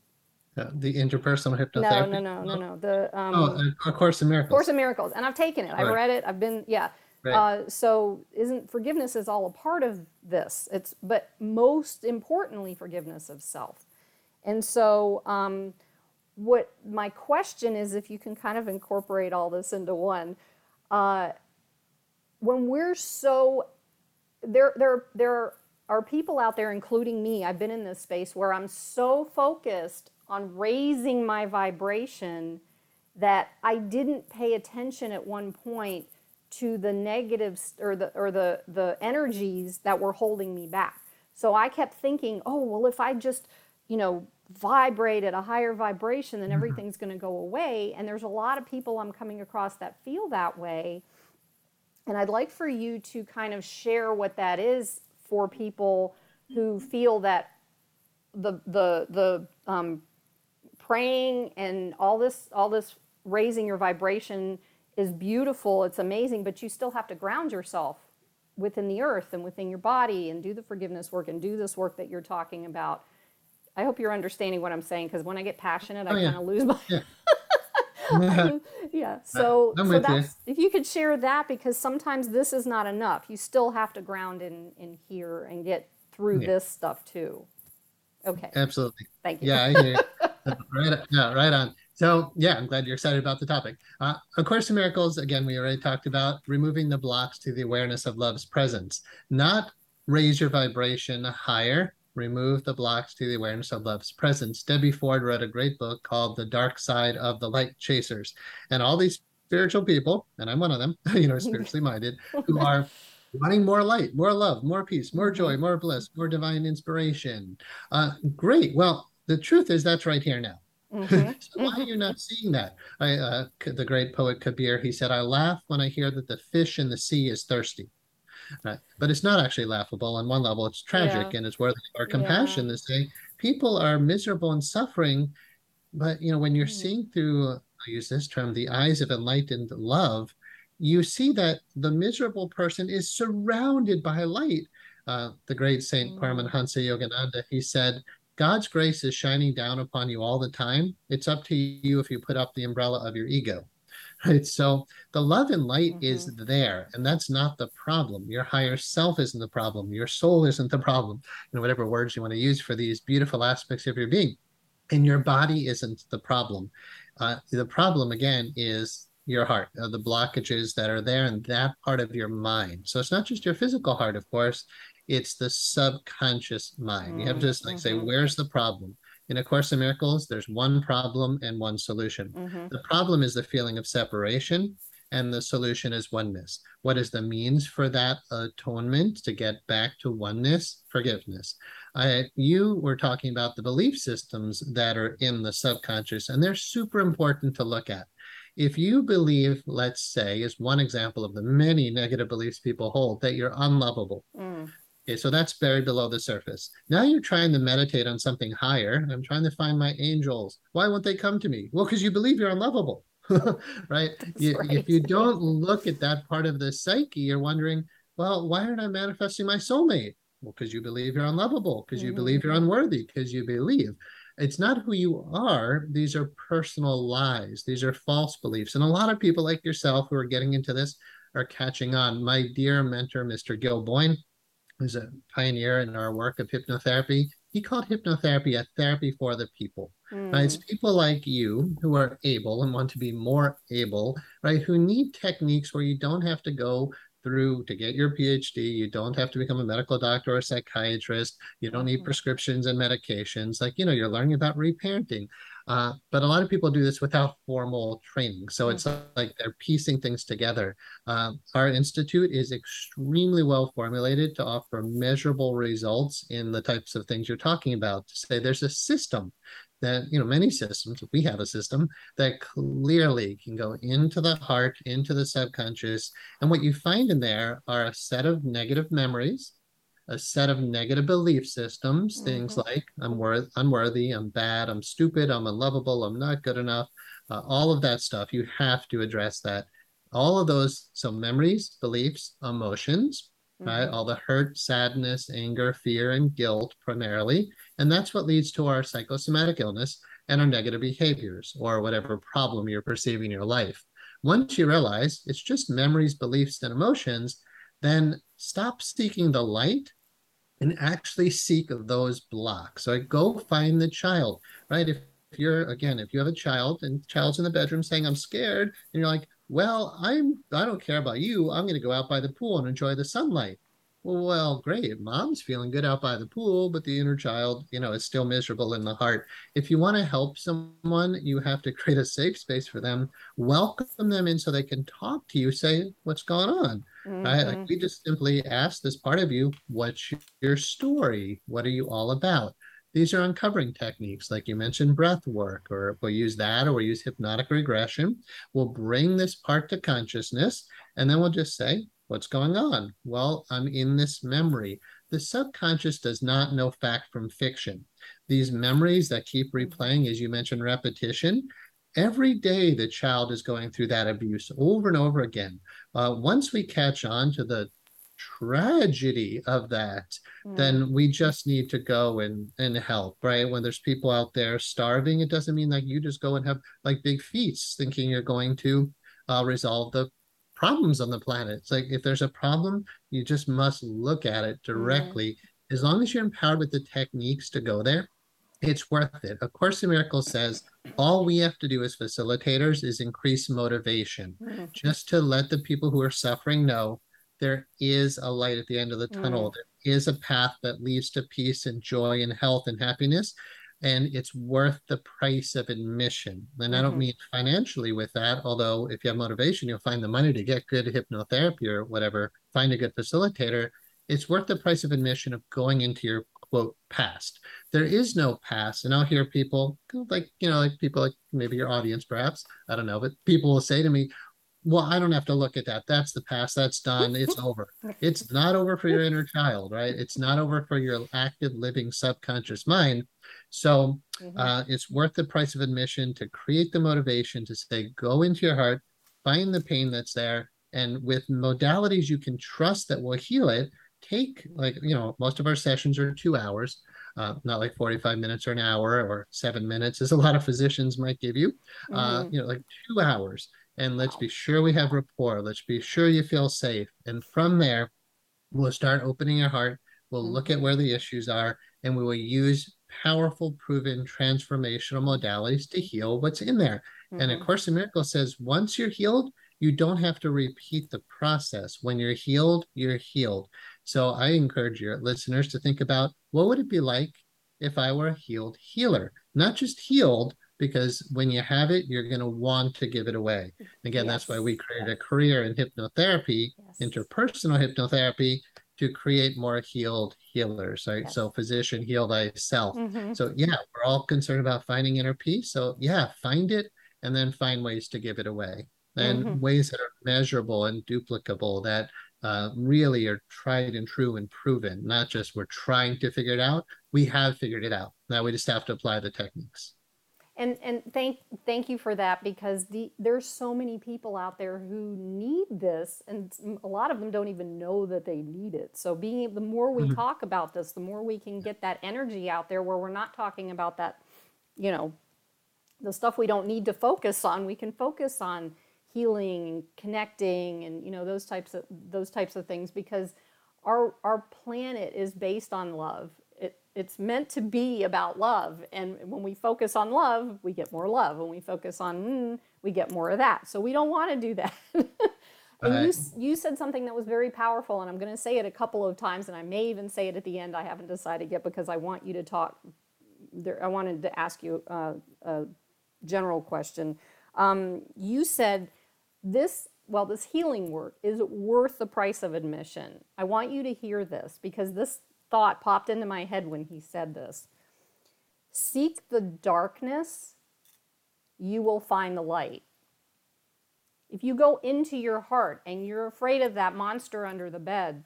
Uh, the interpersonal No, hypnotherapy. no, no, no, no. The, um, Oh, uh, A Course in Miracles. Course in Miracles, and I've taken it. I've Right. read it. I've been, yeah. Right. Uh, so, isn't forgiveness is all a part of this? It's, but most importantly, forgiveness of self. And so, um, what my question is, if you can kind of incorporate all this into one, uh, when we're so there, there, there are people out there, including me. I've been in this space where I'm so focused on raising my vibration that I didn't pay attention at one point to the negatives or the or the the energies that were holding me back. So I kept thinking, oh well, if I just you know vibrate at a higher vibration, then everything's going to go away. And there's a lot of people I'm coming across that feel that way. And I'd like for you to kind of share what that is for people who feel that the the the um, praying and all this all this raising your vibration is beautiful. It's amazing, but you still have to ground yourself within the earth and within your body and do the forgiveness work and do this work that you're talking about. I hope you're understanding what I'm saying because when I get passionate, I Oh, yeah. kind of lose my Yeah. yeah. So, so with you. that's if you could share that because sometimes this is not enough. You still have to ground in in here and get through Yeah. this stuff too. Okay. Absolutely. Thank you. Yeah, I hear. you. right, yeah, right on. So yeah, I'm glad you're excited about the topic. Uh, A Course in Miracles, again, we already talked about removing the blocks to the awareness of love's presence, not raise your vibration higher. Remove the blocks to the awareness of love's presence. Debbie Ford wrote a great book called The Dark Side of the Light Chasers. And all these spiritual people, and I'm one of them, you know, spiritually minded, who are wanting more light, more love, more peace, more joy, more bliss, more divine inspiration. Uh, great. Well, the truth is that's right here now. Mhm. So why are you not seeing that? I, uh, the great poet Kabir, he said, I laugh when I hear that the fish in the sea is thirsty. Right? But it's not actually laughable. On one level, it's tragic Yeah. and it's worthy of our compassion to say people are miserable and suffering. But you know, when you're Mm. seeing through, I use this term, the eyes of enlightened love, you see that the miserable person is surrounded by light. Uh, the great Saint Mm. Paramahansa Yogananda, he said, God's grace is shining down upon you all the time. It's up to you if you put up the umbrella of your ego. Right. So the love and light is there, and that's not the problem. Your higher self isn't the problem. Your soul isn't the problem. You know, whatever words you want to use for these beautiful aspects of your being. And your body isn't the problem. Uh, the problem, again, is your heart, uh, the blockages that are there in that part of your mind. So it's not just your physical heart, of course, it's the subconscious mind. You have to just like say, Mhm. where's the problem? In A Course in Miracles, there's one problem and one solution. Mhm. The problem is the feeling of separation, and the solution is oneness. What is the means for that atonement to get back to oneness? Forgiveness. I, you were talking about the belief systems that are in the subconscious, and they're super important to look at. If you believe, let's say, is one example of the many negative beliefs people hold, that you're unlovable, Mm. Okay, so that's buried below the surface. Now you're trying to meditate on something higher. I'm trying to find my angels. Why won't they come to me? Well, because you believe you're unlovable, right? You, right. If you don't look at that part of the psyche, you're wondering, well, why aren't I manifesting my soulmate? Well, because you believe you're unlovable, because you believe you're mm. unworthy, because you believe. It's not who you are. These are personal lies. These are false beliefs. And a lot of people like yourself who are getting into this are catching on. My dear mentor, Mr. Gil Boyne, who's a pioneer in our work of hypnotherapy, he called hypnotherapy a therapy for the people. Right? It's Mm. people like you who are able and want to be more able, right? Who need techniques where you don't have to go through to get your PhD. You don't have to become a medical doctor or a psychiatrist. You don't need Mhm. prescriptions and medications. Like, you know, you're learning about reparenting. Uh, but a lot of people do this without formal training. So it's like they're piecing things together. Um, our institute is extremely well formulated to offer measurable results in the types of things you're talking about. To say there's a system that, you know, many systems, we have a system that clearly can go into the heart, into the subconscious. And what you find in there are a set of negative memories a set of negative belief systems, things Mhm. like I'm worth, unworthy, I'm bad, I'm stupid, I'm unlovable, I'm not good enough, uh, all of that stuff. You have to address that. All of those, so memories, beliefs, emotions, right? Mhm. All the hurt, sadness, anger, fear, and guilt primarily. And that's what leads to our psychosomatic illness and our negative behaviors or whatever problem you're perceiving in your life. Once you realize it's just memories, beliefs, and emotions, then stop seeking the light and actually seek those blocks. So go find the child, right? If, if you're again, if you have a child and child's in the bedroom saying, I'm scared, and you're like, well, I'm I don't care about you. I'm gonna go out by the pool and enjoy the sunlight. Well, great. Mom's feeling good out by the pool, but the inner child, you know, is still miserable in the heart. If you want to help someone, you have to create a safe space for them, welcome them in so they can talk to you, say, what's going on? Right? Like Mhm. we just simply ask this part of you, what's your story? What are you all about? These are uncovering techniques, like you mentioned, breath work, or we'll use that, or we'll use hypnotic regression. We'll bring this part to consciousness, and then we'll just say, What's going on? Well, I'm in this memory. The subconscious does not know fact from fiction. These memories that keep replaying, as you mentioned, repetition, every day the child is going through that abuse over and over again. Uh, once we catch on to the tragedy of that, Mm. then we just need to go and and help right when there's people out there starving it doesn't mean like you just go and have like big feasts thinking you're going to uh, resolve the problems on the planet it's like if there's a problem you just must look at it directly as long as you're empowered with the techniques to go there it's worth it a course in miracles says all we have to do as facilitators is increase motivation Mhm. just to let the people who are suffering know there is a light at the end of the tunnel. There is a path that leads to peace and joy and health and happiness. And it's worth the price of admission. And I don't Mhm. mean financially with that, although if you have motivation, you'll find the money to get good hypnotherapy or whatever, find a good facilitator. It's worth the price of admission of going into your quote past. There is no past. And I'll hear people like, you know, like people like maybe your audience, perhaps, I don't know, but people will say to me, well, I don't have to look at that. That's the past. That's done. It's over. It's not over for your inner child, right? It's not over for your active living subconscious mind. So Mhm. uh, it's worth the price of admission to create the motivation to say, go into your heart, find the pain that's there. And with modalities you can trust that will heal it, take like, you know, most of our sessions are two hours, uh, not like 45 minutes or an hour or seven minutes, as a lot of physicians might give you, uh, Mhm. you know, like two hours and let's be sure we have rapport. Let's be sure you feel safe. And from there, we'll start opening your heart. We'll look at where the issues are, and we will use powerful, proven transformational modalities to heal what's in there. And A Mhm. Course in Miracles says once you're healed, you don't have to repeat the process. When you're healed, you're healed. So I encourage your listeners to think about what would it be like if I were a healed healer? Not just healed, because when you have it, you're going to want to give it away. Again, that's why we created a career in hypnotherapy, Yes. interpersonal hypnotherapy, to create more healed healers, right? Yes. So, physician, heal thyself. Mhm. So, yeah, we're all concerned about finding inner peace. So, yeah, find it and then find ways to give it away and Mhm. ways that are measurable and duplicable that uh, really are tried and true and proven, not just we're trying to figure it out. We have figured it out. Now we just have to apply the techniques. And and thank thank you for that because the there's so many people out there who need this, and a lot of them don't even know that they need it. So being the more we Mhm. talk about this, the more we can get that energy out there, where we're not talking about that, you know, the stuff we don't need to focus on. We can focus on healing and connecting, and you know those types of those types of things because our our planet is based on love. It, it's meant to be about love, and when we focus on love, we get more love. When we focus on mm, we get more of that. So we don't want to do that. and you Right. s- you said something that was very powerful, and I'm going to say it a couple of times, and I may even say it at the end. I haven't decided yet because I want you to talk. There, I wanted to ask you uh, a general question. Um, you said this well this healing work is worth the price of admission i want you to hear this because this thought popped into my head when he said this seek the darkness you will find the light if you go into your heart and you're afraid of that monster under the bed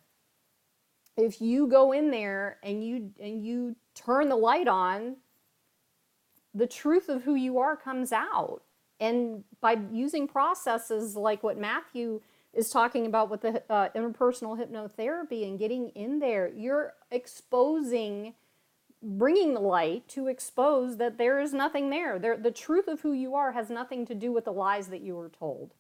if you go in there and you and you turn the light on, the truth of who you are comes out. And by using processes like what Matthew is talking about with the uh, interpersonal hypnotherapy and getting in there, you're exposing, bringing the light to expose that there is nothing there. there. The truth of who you are has nothing to do with the lies that you were told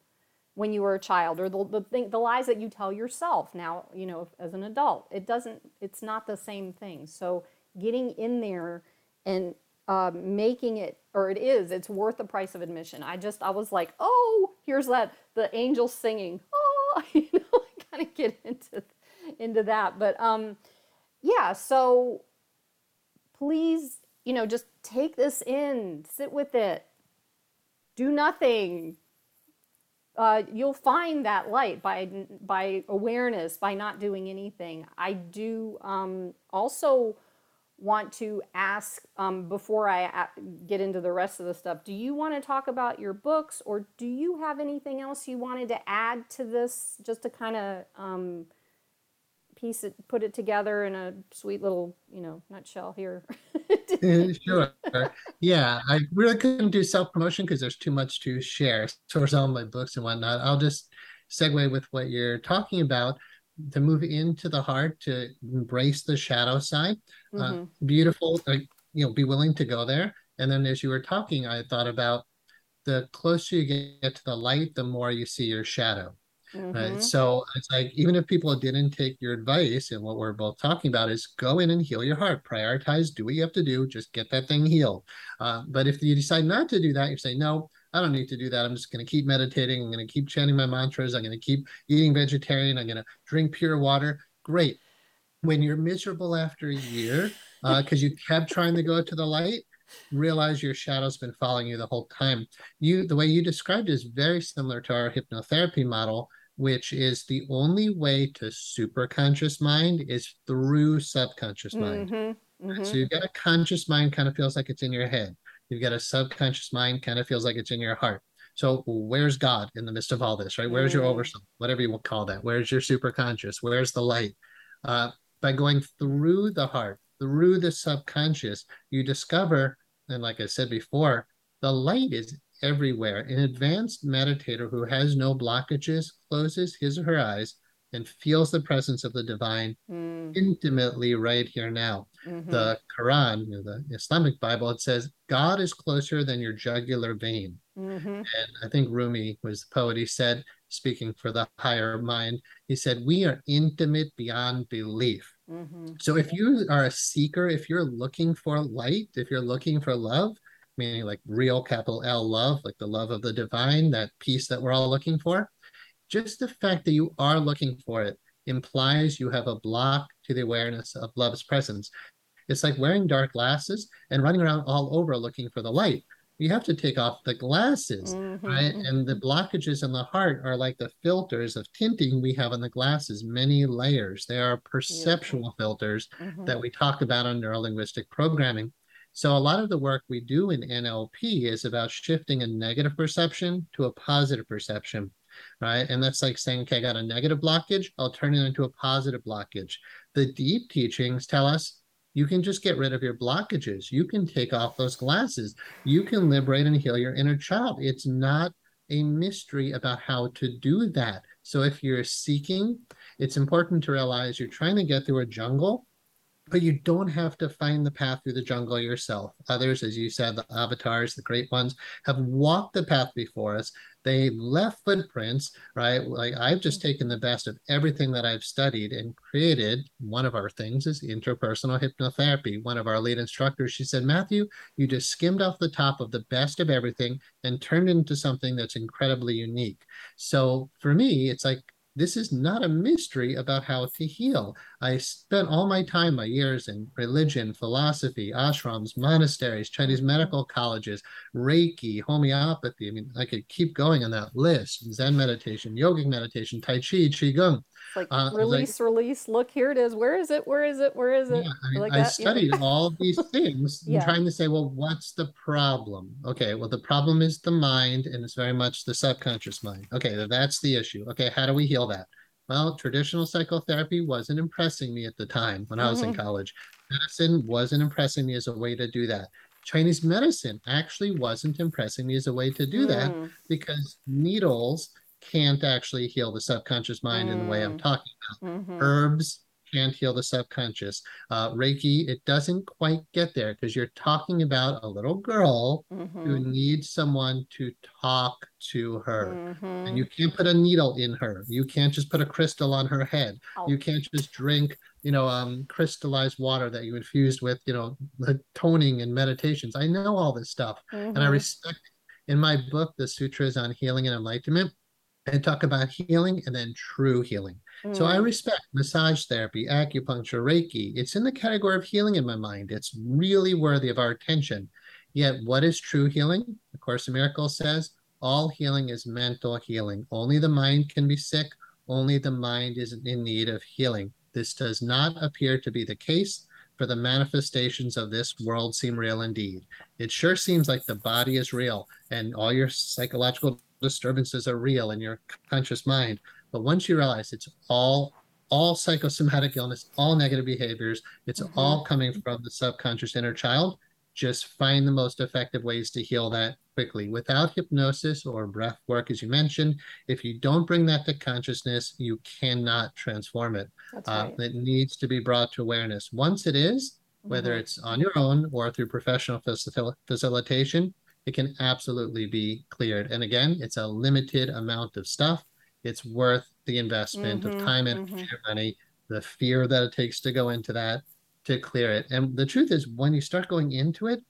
when you were a child or the, the, thing, the lies that you tell yourself now, you know, as an adult. It doesn't, it's not the same thing. So getting in there and uh, making it, or it is, it's worth the price of admission. I just, I was like, oh, here's that, the angels singing, you know, kind of get into, into that. But um, yeah, so please, you know, just take this in, sit with it, do nothing, uh, you'll find that light by by awareness by not doing anything i do um, also want to ask um, before i a- get into the rest of the stuff do you want to talk about your books or do you have anything else you wanted to add to this just to kind of um, piece it put it together in a sweet little you know nutshell here sure. Yeah, I really couldn't do self promotion because there's too much to share towards all my books and whatnot. I'll just segue with what you're talking about to move into the heart to embrace the shadow side. Uh, mm-hmm. Uh, beautiful, like you know, be willing to go there. And then as you were talking, I thought about the closer you get to the light, the more you see your shadow. Mm-hmm. Right. So it's like even if people didn't take your advice and what we're both talking about is go in and heal your heart, prioritize, do what you have to do, just get that thing healed. Uh, but if you decide not to do that, you say, no, I don't need to do that. I'm just going to keep meditating. I'm going to keep chanting my mantras. I'm going to keep eating vegetarian. I'm going to drink pure water. Great. When you're miserable after a year because uh, you kept trying to go to the light, realize your shadow's been following you the whole time. You, the way you described is very similar to our hypnotherapy model, which is the only way to superconscious mind is through subconscious mind. Mm-hmm, mm-hmm. So you've got a conscious mind kind of feels like it's in your head. You've got a subconscious mind kind of feels like it's in your heart. So where's God in the midst of all this, right? Where's mm. your oversoul, whatever you will call that? Where's your superconscious? Where's the light? Uh, by going through the heart, through the subconscious, you discover, and like I said before, the light is everywhere. An advanced meditator who has no blockages closes his or her eyes and feels the presence of the divine mm. intimately right here now. Mm-hmm. The Quran, you know, the Islamic Bible, it says, God is closer than your jugular vein. Mm-hmm. And I think Rumi was the poet. He said, speaking for the higher mind, he said, We are intimate beyond belief. Mm-hmm. So if you are a seeker, if you're looking for light, if you're looking for love, meaning like real capital L love, like the love of the divine, that peace that we're all looking for. Just the fact that you are looking for it implies you have a block to the awareness of love's presence. It's like wearing dark glasses and running around all over looking for the light. You have to take off the glasses, mm-hmm. right? And the blockages in the heart are like the filters of tinting we have in the glasses, many layers. They are perceptual filters mm-hmm. that we talk about in neurolinguistic programming. So a lot of the work we do in NLP is about shifting a negative perception to a positive perception, right? And that's like saying, okay, I got a negative blockage, I'll turn it into a positive blockage. The deep teachings tell us you can just get rid of your blockages. You can take off those glasses. You can liberate and heal your inner child. It's not a mystery about how to do that. So if you're seeking, it's important to realize you're trying to get through a jungle but you don't have to find the path through the jungle yourself. Others, as you said, the avatars, the great ones, have walked the path before us. They left footprints, right? Like I've just taken the best of everything that I've studied and created. One of our things is interpersonal hypnotherapy. One of our lead instructors, she said, Matthew, you just skimmed off the top of the best of everything and turned into something that's incredibly unique. So for me, it's like this is not a mystery about how to heal. I spent all my time, my years in religion, philosophy, ashrams, monasteries, Chinese medical colleges, Reiki, homeopathy. I mean, I could keep going on that list. Zen meditation, yogic meditation, Tai Chi, Qigong. Like uh, release, like, release. Look, here it is. Where is it? Where is it? Where is it? Yeah, I, mean, like I studied yeah. all these things, yeah. trying to say, well, what's the problem? Okay, well, the problem is the mind, and it's very much the subconscious mind. Okay, that's the issue. Okay, how do we heal that? well, traditional psychotherapy wasn't impressing me at the time when I was in Mm-hmm. college. Medicine wasn't impressing me as a way to do that. Chinese medicine actually wasn't impressing me as a way to do that Mm, because needles can't actually heal the subconscious mind in the way I'm Mm. talking. mhm, Herbs can't heal the subconscious. Uh, Reiki, it doesn't quite get there because you're talking about a little girl who mhm, needs someone to talk to her. And mhm. you can't put a needle in her. You can't just put a crystal on her head. Oh, You can't just drink, you know, um, crystallized water that you infused with, you know, the toning and meditations. I know all this stuff, and I mhm, respect. In my book, the sutras on healing and enlightenment, I talk about healing and then true healing. So I mm, respect massage therapy, acupuncture, Reiki. It's in the category of healing in my mind. It's really worthy of our attention. Yet, what is true healing? A Course in Miracles says all healing is mental healing. Only the mind can be sick. Only the mind is in need of healing. This does not appear to be the case, for the manifestations of this world seem real indeed. It sure seems like the body is real and all your psychological disturbances are real in your conscious mind. But once you realize it's all all psychosomatic illness, all negative behaviors, it's mhm. all coming from the subconscious inner child. Just find the most effective ways to heal that quickly without hypnosis or breath work, as you mentioned. If you don't bring that to consciousness, you cannot transform it. That's Uh, right. it needs to be brought to awareness. Once it is, whether Mhm, it's on your own or through professional facil- facilitation, it can absolutely be cleared. And again, it's a limited amount of stuff. It's worth the investment of mhm, time, and money, the fear that it takes to go into that to clear it. And the truth is, when you start going into it,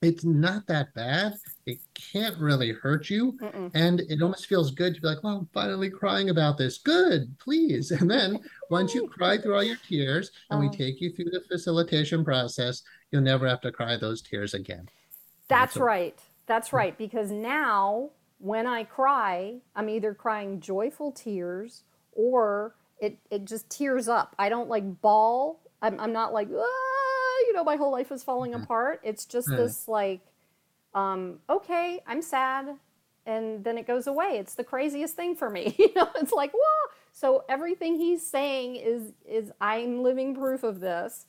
it's not that bad. It can't really hurt you. Mm-mm. And it almost feels good to be like, well, I'm finally crying about this. Good, please. And then once you cry through all your tears and we Uh, take you through the facilitation process, you'll never have to cry those tears again. That's So- right. That's right. Because now when I cry, I'm either crying joyful tears or it, it just tears up. I don't like bawl. I'm, I'm not like, ah, you know, my whole life is falling Mhm. apart. It's just Right. this like, um, okay, I'm sad. And then it goes away. It's the craziest thing for me. You know, it's like, whoa. So everything he's saying is is I'm living proof of this.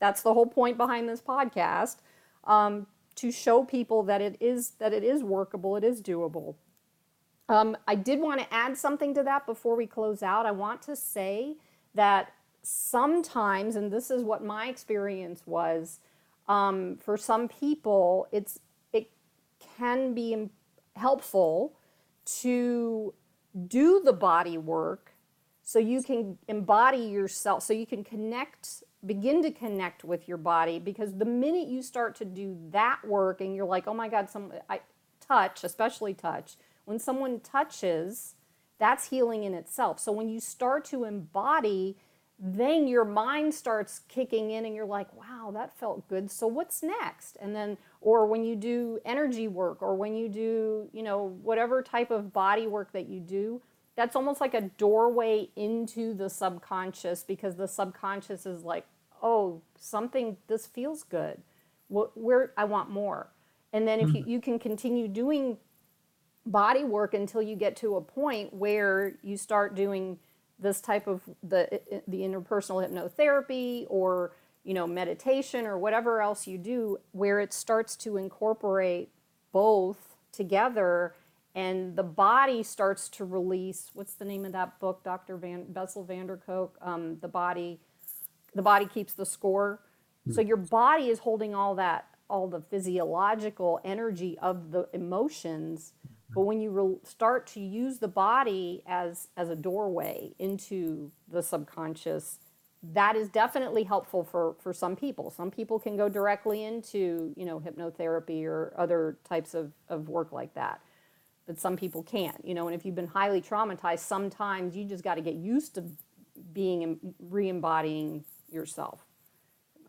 That's the whole point behind this podcast. Um, to show people that it is that it is workable, it is doable. Um, I did want to add something to that before we close out. I want to say that sometimes, and this is what my experience was, um, for some people, it's it can be helpful to do the body work so you can embody yourself so you can connect begin to connect with your body because the minute you start to do that work and you're like oh my god some i touch especially touch when someone touches that's healing in itself. So when you start to embody then your mind starts kicking in and you're like wow that felt good. So what's next? And then or when you do energy work or when you do you know whatever type of body work that you do that's almost like a doorway into the subconscious because the subconscious is like oh something this feels good. What where i want more. And then if you, you can continue doing body work until you get to a point where you start doing this type of the the interpersonal hypnotherapy or you know meditation or whatever else you do where it starts to incorporate both together and the body starts to release what's the name of that book dr van bessel van der kolk um, the body the body keeps the score. So mm. your body is holding all that all the physiological energy of the emotions. But when you re- start to use the body as as a doorway into the subconscious that is definitely helpful for for some people. Some people can go directly into you know hypnotherapy or other types of, of work like that. But some people can't you know and if you've been highly traumatized sometimes you just got to get used to being re-embodying yourself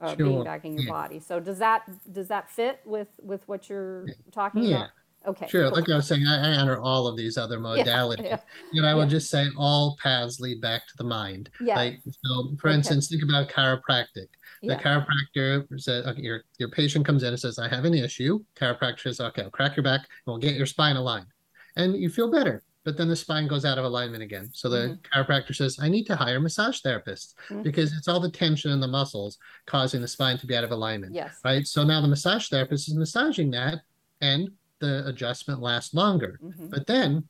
uh, being Sure. back in your Yeah. body so does that does that fit with with what you're talking Yeah. about okay Sure, cool. like I was saying, I, I honor all of these other modalities. yeah. And I will Yeah. just say all paths lead back to the mind. Yeah. Like so for Okay. instance, think about chiropractic. The Yeah. chiropractor says okay, your your patient comes in and says, I have an issue. Chiropractor says, okay, I'll crack your back and we'll get your spine aligned. And you feel better. But then the spine goes out of alignment again. So the Mhm. chiropractor says, I need to hire massage therapists Mhm. because it's all the tension in the muscles causing the spine to be out of alignment. Yes. Right. So now the massage therapist is massaging that and the adjustment lasts longer. Mhm. But then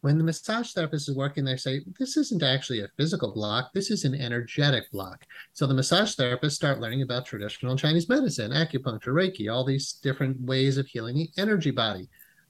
when the massage therapist is working, they say, this isn't actually a physical block, this is an energetic block. So the massage therapists start learning about traditional Chinese medicine, acupuncture, Reiki, all these different ways of healing the energy body.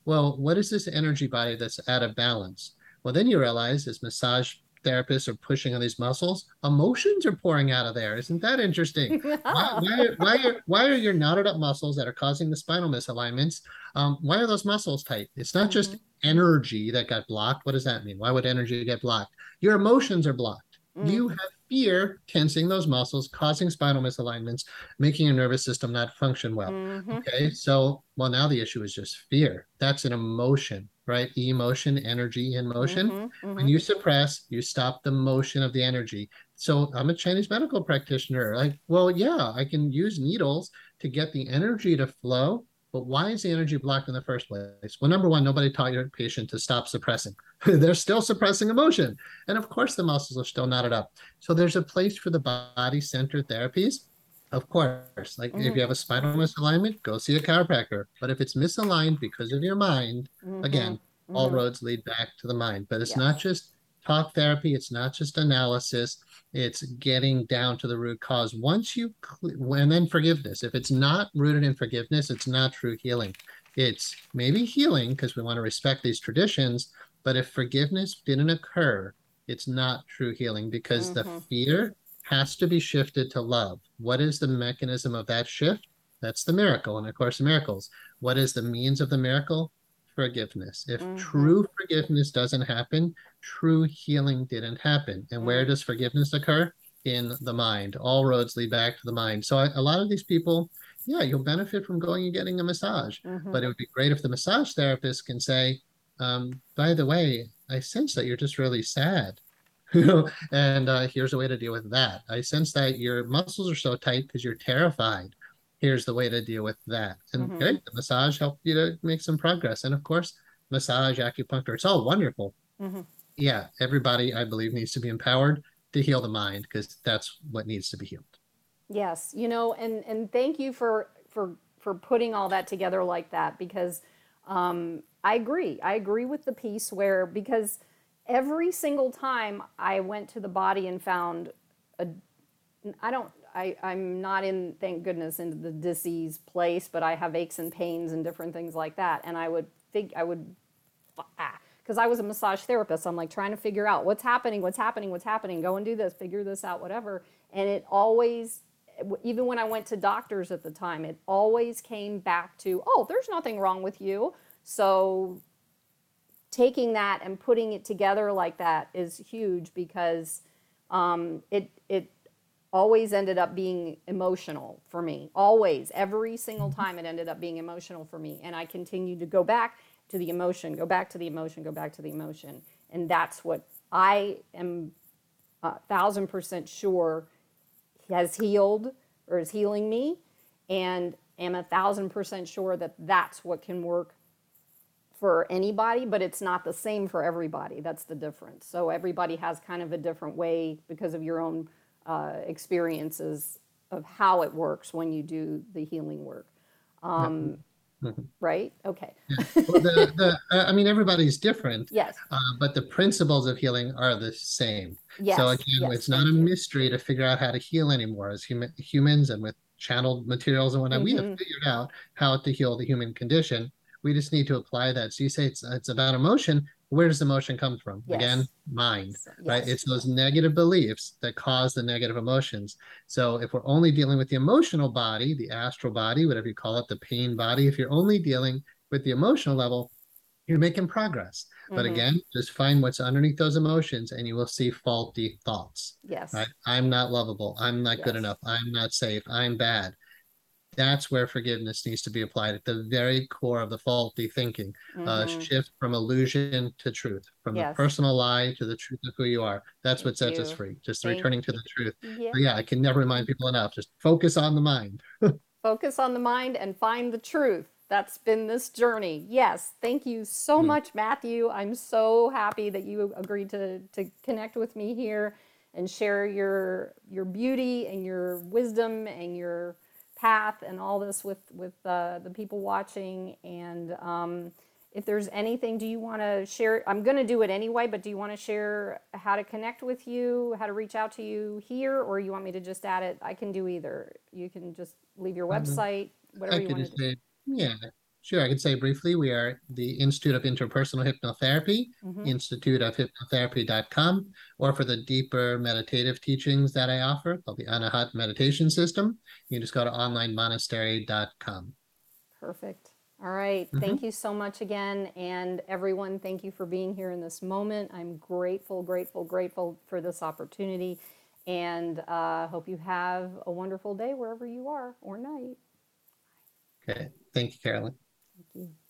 Well, what is this energy body that's out of balance? Well, then you realize as massage therapists are pushing on these muscles, emotions are pouring out of there. Isn't that interesting? why, why, why, are, why are your knotted up muscles that are causing the spinal misalignments? Um, why are those muscles tight? It's not just energy that got blocked. What does that mean? Why would energy get blocked? Your emotions are blocked. You have fear tensing those muscles, causing spinal misalignments, making your nervous system not function well. Mhm. Okay, so well, now the issue is just fear. That's an emotion, right? Emotion, energy in motion. Mhm. When Mhm. you suppress, you stop the motion of the energy. So I'm a Chinese medical practitioner. Like, well, yeah, I can use needles to get the energy to flow, but why is the energy blocked in the first place? Well, number one, nobody taught your patient to stop suppressing. They're still suppressing emotion. And of course, the muscles are still knotted up. So there's a place for the body centered therapies. Of course, like if Mhm. you have a spinal misalignment, go see a chiropractor. But if it's misaligned because of your mind, Mhm. again, all Mhm. roads lead back to the mind. But it's Yes. not just talk therapy, it's not just analysis, it's getting down to the root cause. Once you, and then forgiveness. If it's not rooted in forgiveness, it's not true healing. It's maybe healing because we want to respect these traditions, but if forgiveness didn't occur, it's not true healing because the Mhm. fear has to be shifted to love. What is the mechanism of that shift? That's the miracle. And of course, miracles. What is the means of the miracle? Forgiveness. If Mhm. true forgiveness doesn't happen, true healing didn't happen. And where Mm. does forgiveness occur? In the mind. All roads lead back to the mind. So I, a lot of these people, yeah, you'll benefit from going and getting a massage. Mhm. But it would be great if the massage therapist can say, um, by the way, I sense that you're just really sad. You know, and uh, here's a way to deal with that. I sense that your muscles are so tight because you're terrified. Here's the way to deal with that. And Mhm. great, the massage helped you to make some progress. And of course, massage, acupuncture, it's all wonderful. Mhm. Yeah, everybody, I believe, needs to be empowered to heal the mind because that's what needs to be healed. Yes, you know, and and thank you for for for putting all that together like that because um, I agree. I agree with the piece where because every single time I went to the body and found a, I don't. I, I'm not in, thank goodness, into the disease place, but I have aches and pains and different things like that. And I would think I would ah, because I was a massage therapist. I'm like trying to figure out what's happening, what's happening, what's happening. Go and do this, figure this out, whatever. And it always, even when I went to doctors at the time, it always came back to, oh, there's nothing wrong with you. So taking that and putting it together like that is huge because um, it it always ended up being emotional for me. Always, every single time, it ended up being emotional for me, and I continued to go back to the emotion, go back to the emotion, go back to the emotion, and that's what I am a thousand percent sure has healed or is healing me, and am a thousand percent sure that that's what can work for anybody, but it's not the same for everybody. That's the difference. So everybody has kind of a different way because of your own uh, experiences of how it works when you do the healing work. Um, Mhm. Right? Okay. Well, the, the, I mean, everybody's different, Yes. uh, but the principles of healing are the same. Yes. so again, yes, it's not a mystery to figure out how to heal anymore. As human humans and with channeled materials and whatnot, we have Mhm. figured out how to heal the human condition. We just need to apply that. So you say it's it's about emotion. Where does the emotion come from? Again, mind. So- Right? It's those negative beliefs that cause the negative emotions. So if we're only dealing with the emotional body, the astral body, whatever you call it, the pain body, if you're only dealing with the emotional level, you're making progress. But Mhm. again, just find what's underneath those emotions and you will see faulty thoughts. Yes. Right? I'm not lovable. I'm not good enough. I'm not safe. I'm bad. That's where forgiveness needs to be applied at the very core of the faulty thinking. Uh, Mhm. shift from illusion to truth, from Yes. the personal lie to the truth of who you are. That's what Thank sets us free. Just Thank returning to the truth. Yeah. Yeah, I can never remind people enough. Just focus on the mind. Focus on the mind and find the truth. that's been this journey. Yes, thank you so much, Matthew. I'm so happy that you agreed to to connect with me here and share your your beauty and your wisdom and your path and all this with with uh, the people watching. And um, if there's anything, do you want to share? I'm going to do it anyway, but do you want to share how to connect with you, how to reach out to you here, or you want me to just add it? I can do either. You can just leave your website, I whatever you want to do. say, yeah, sure. I could say briefly, we are the Institute of Interpersonal Hypnotherapy, Mhm. Institute of Hypnotherapy.com, or for the deeper meditative teachings that I offer called the Anahat Meditation System, you can just go to onlinemonastery.com. Perfect. All right. Mm-hmm. Thank you so much again. And everyone, thank you for being here in this moment. I'm grateful, grateful, grateful for this opportunity. And uh, hope you have a wonderful day wherever you are or night. Okay. Thank you, Carolyn. Thank you.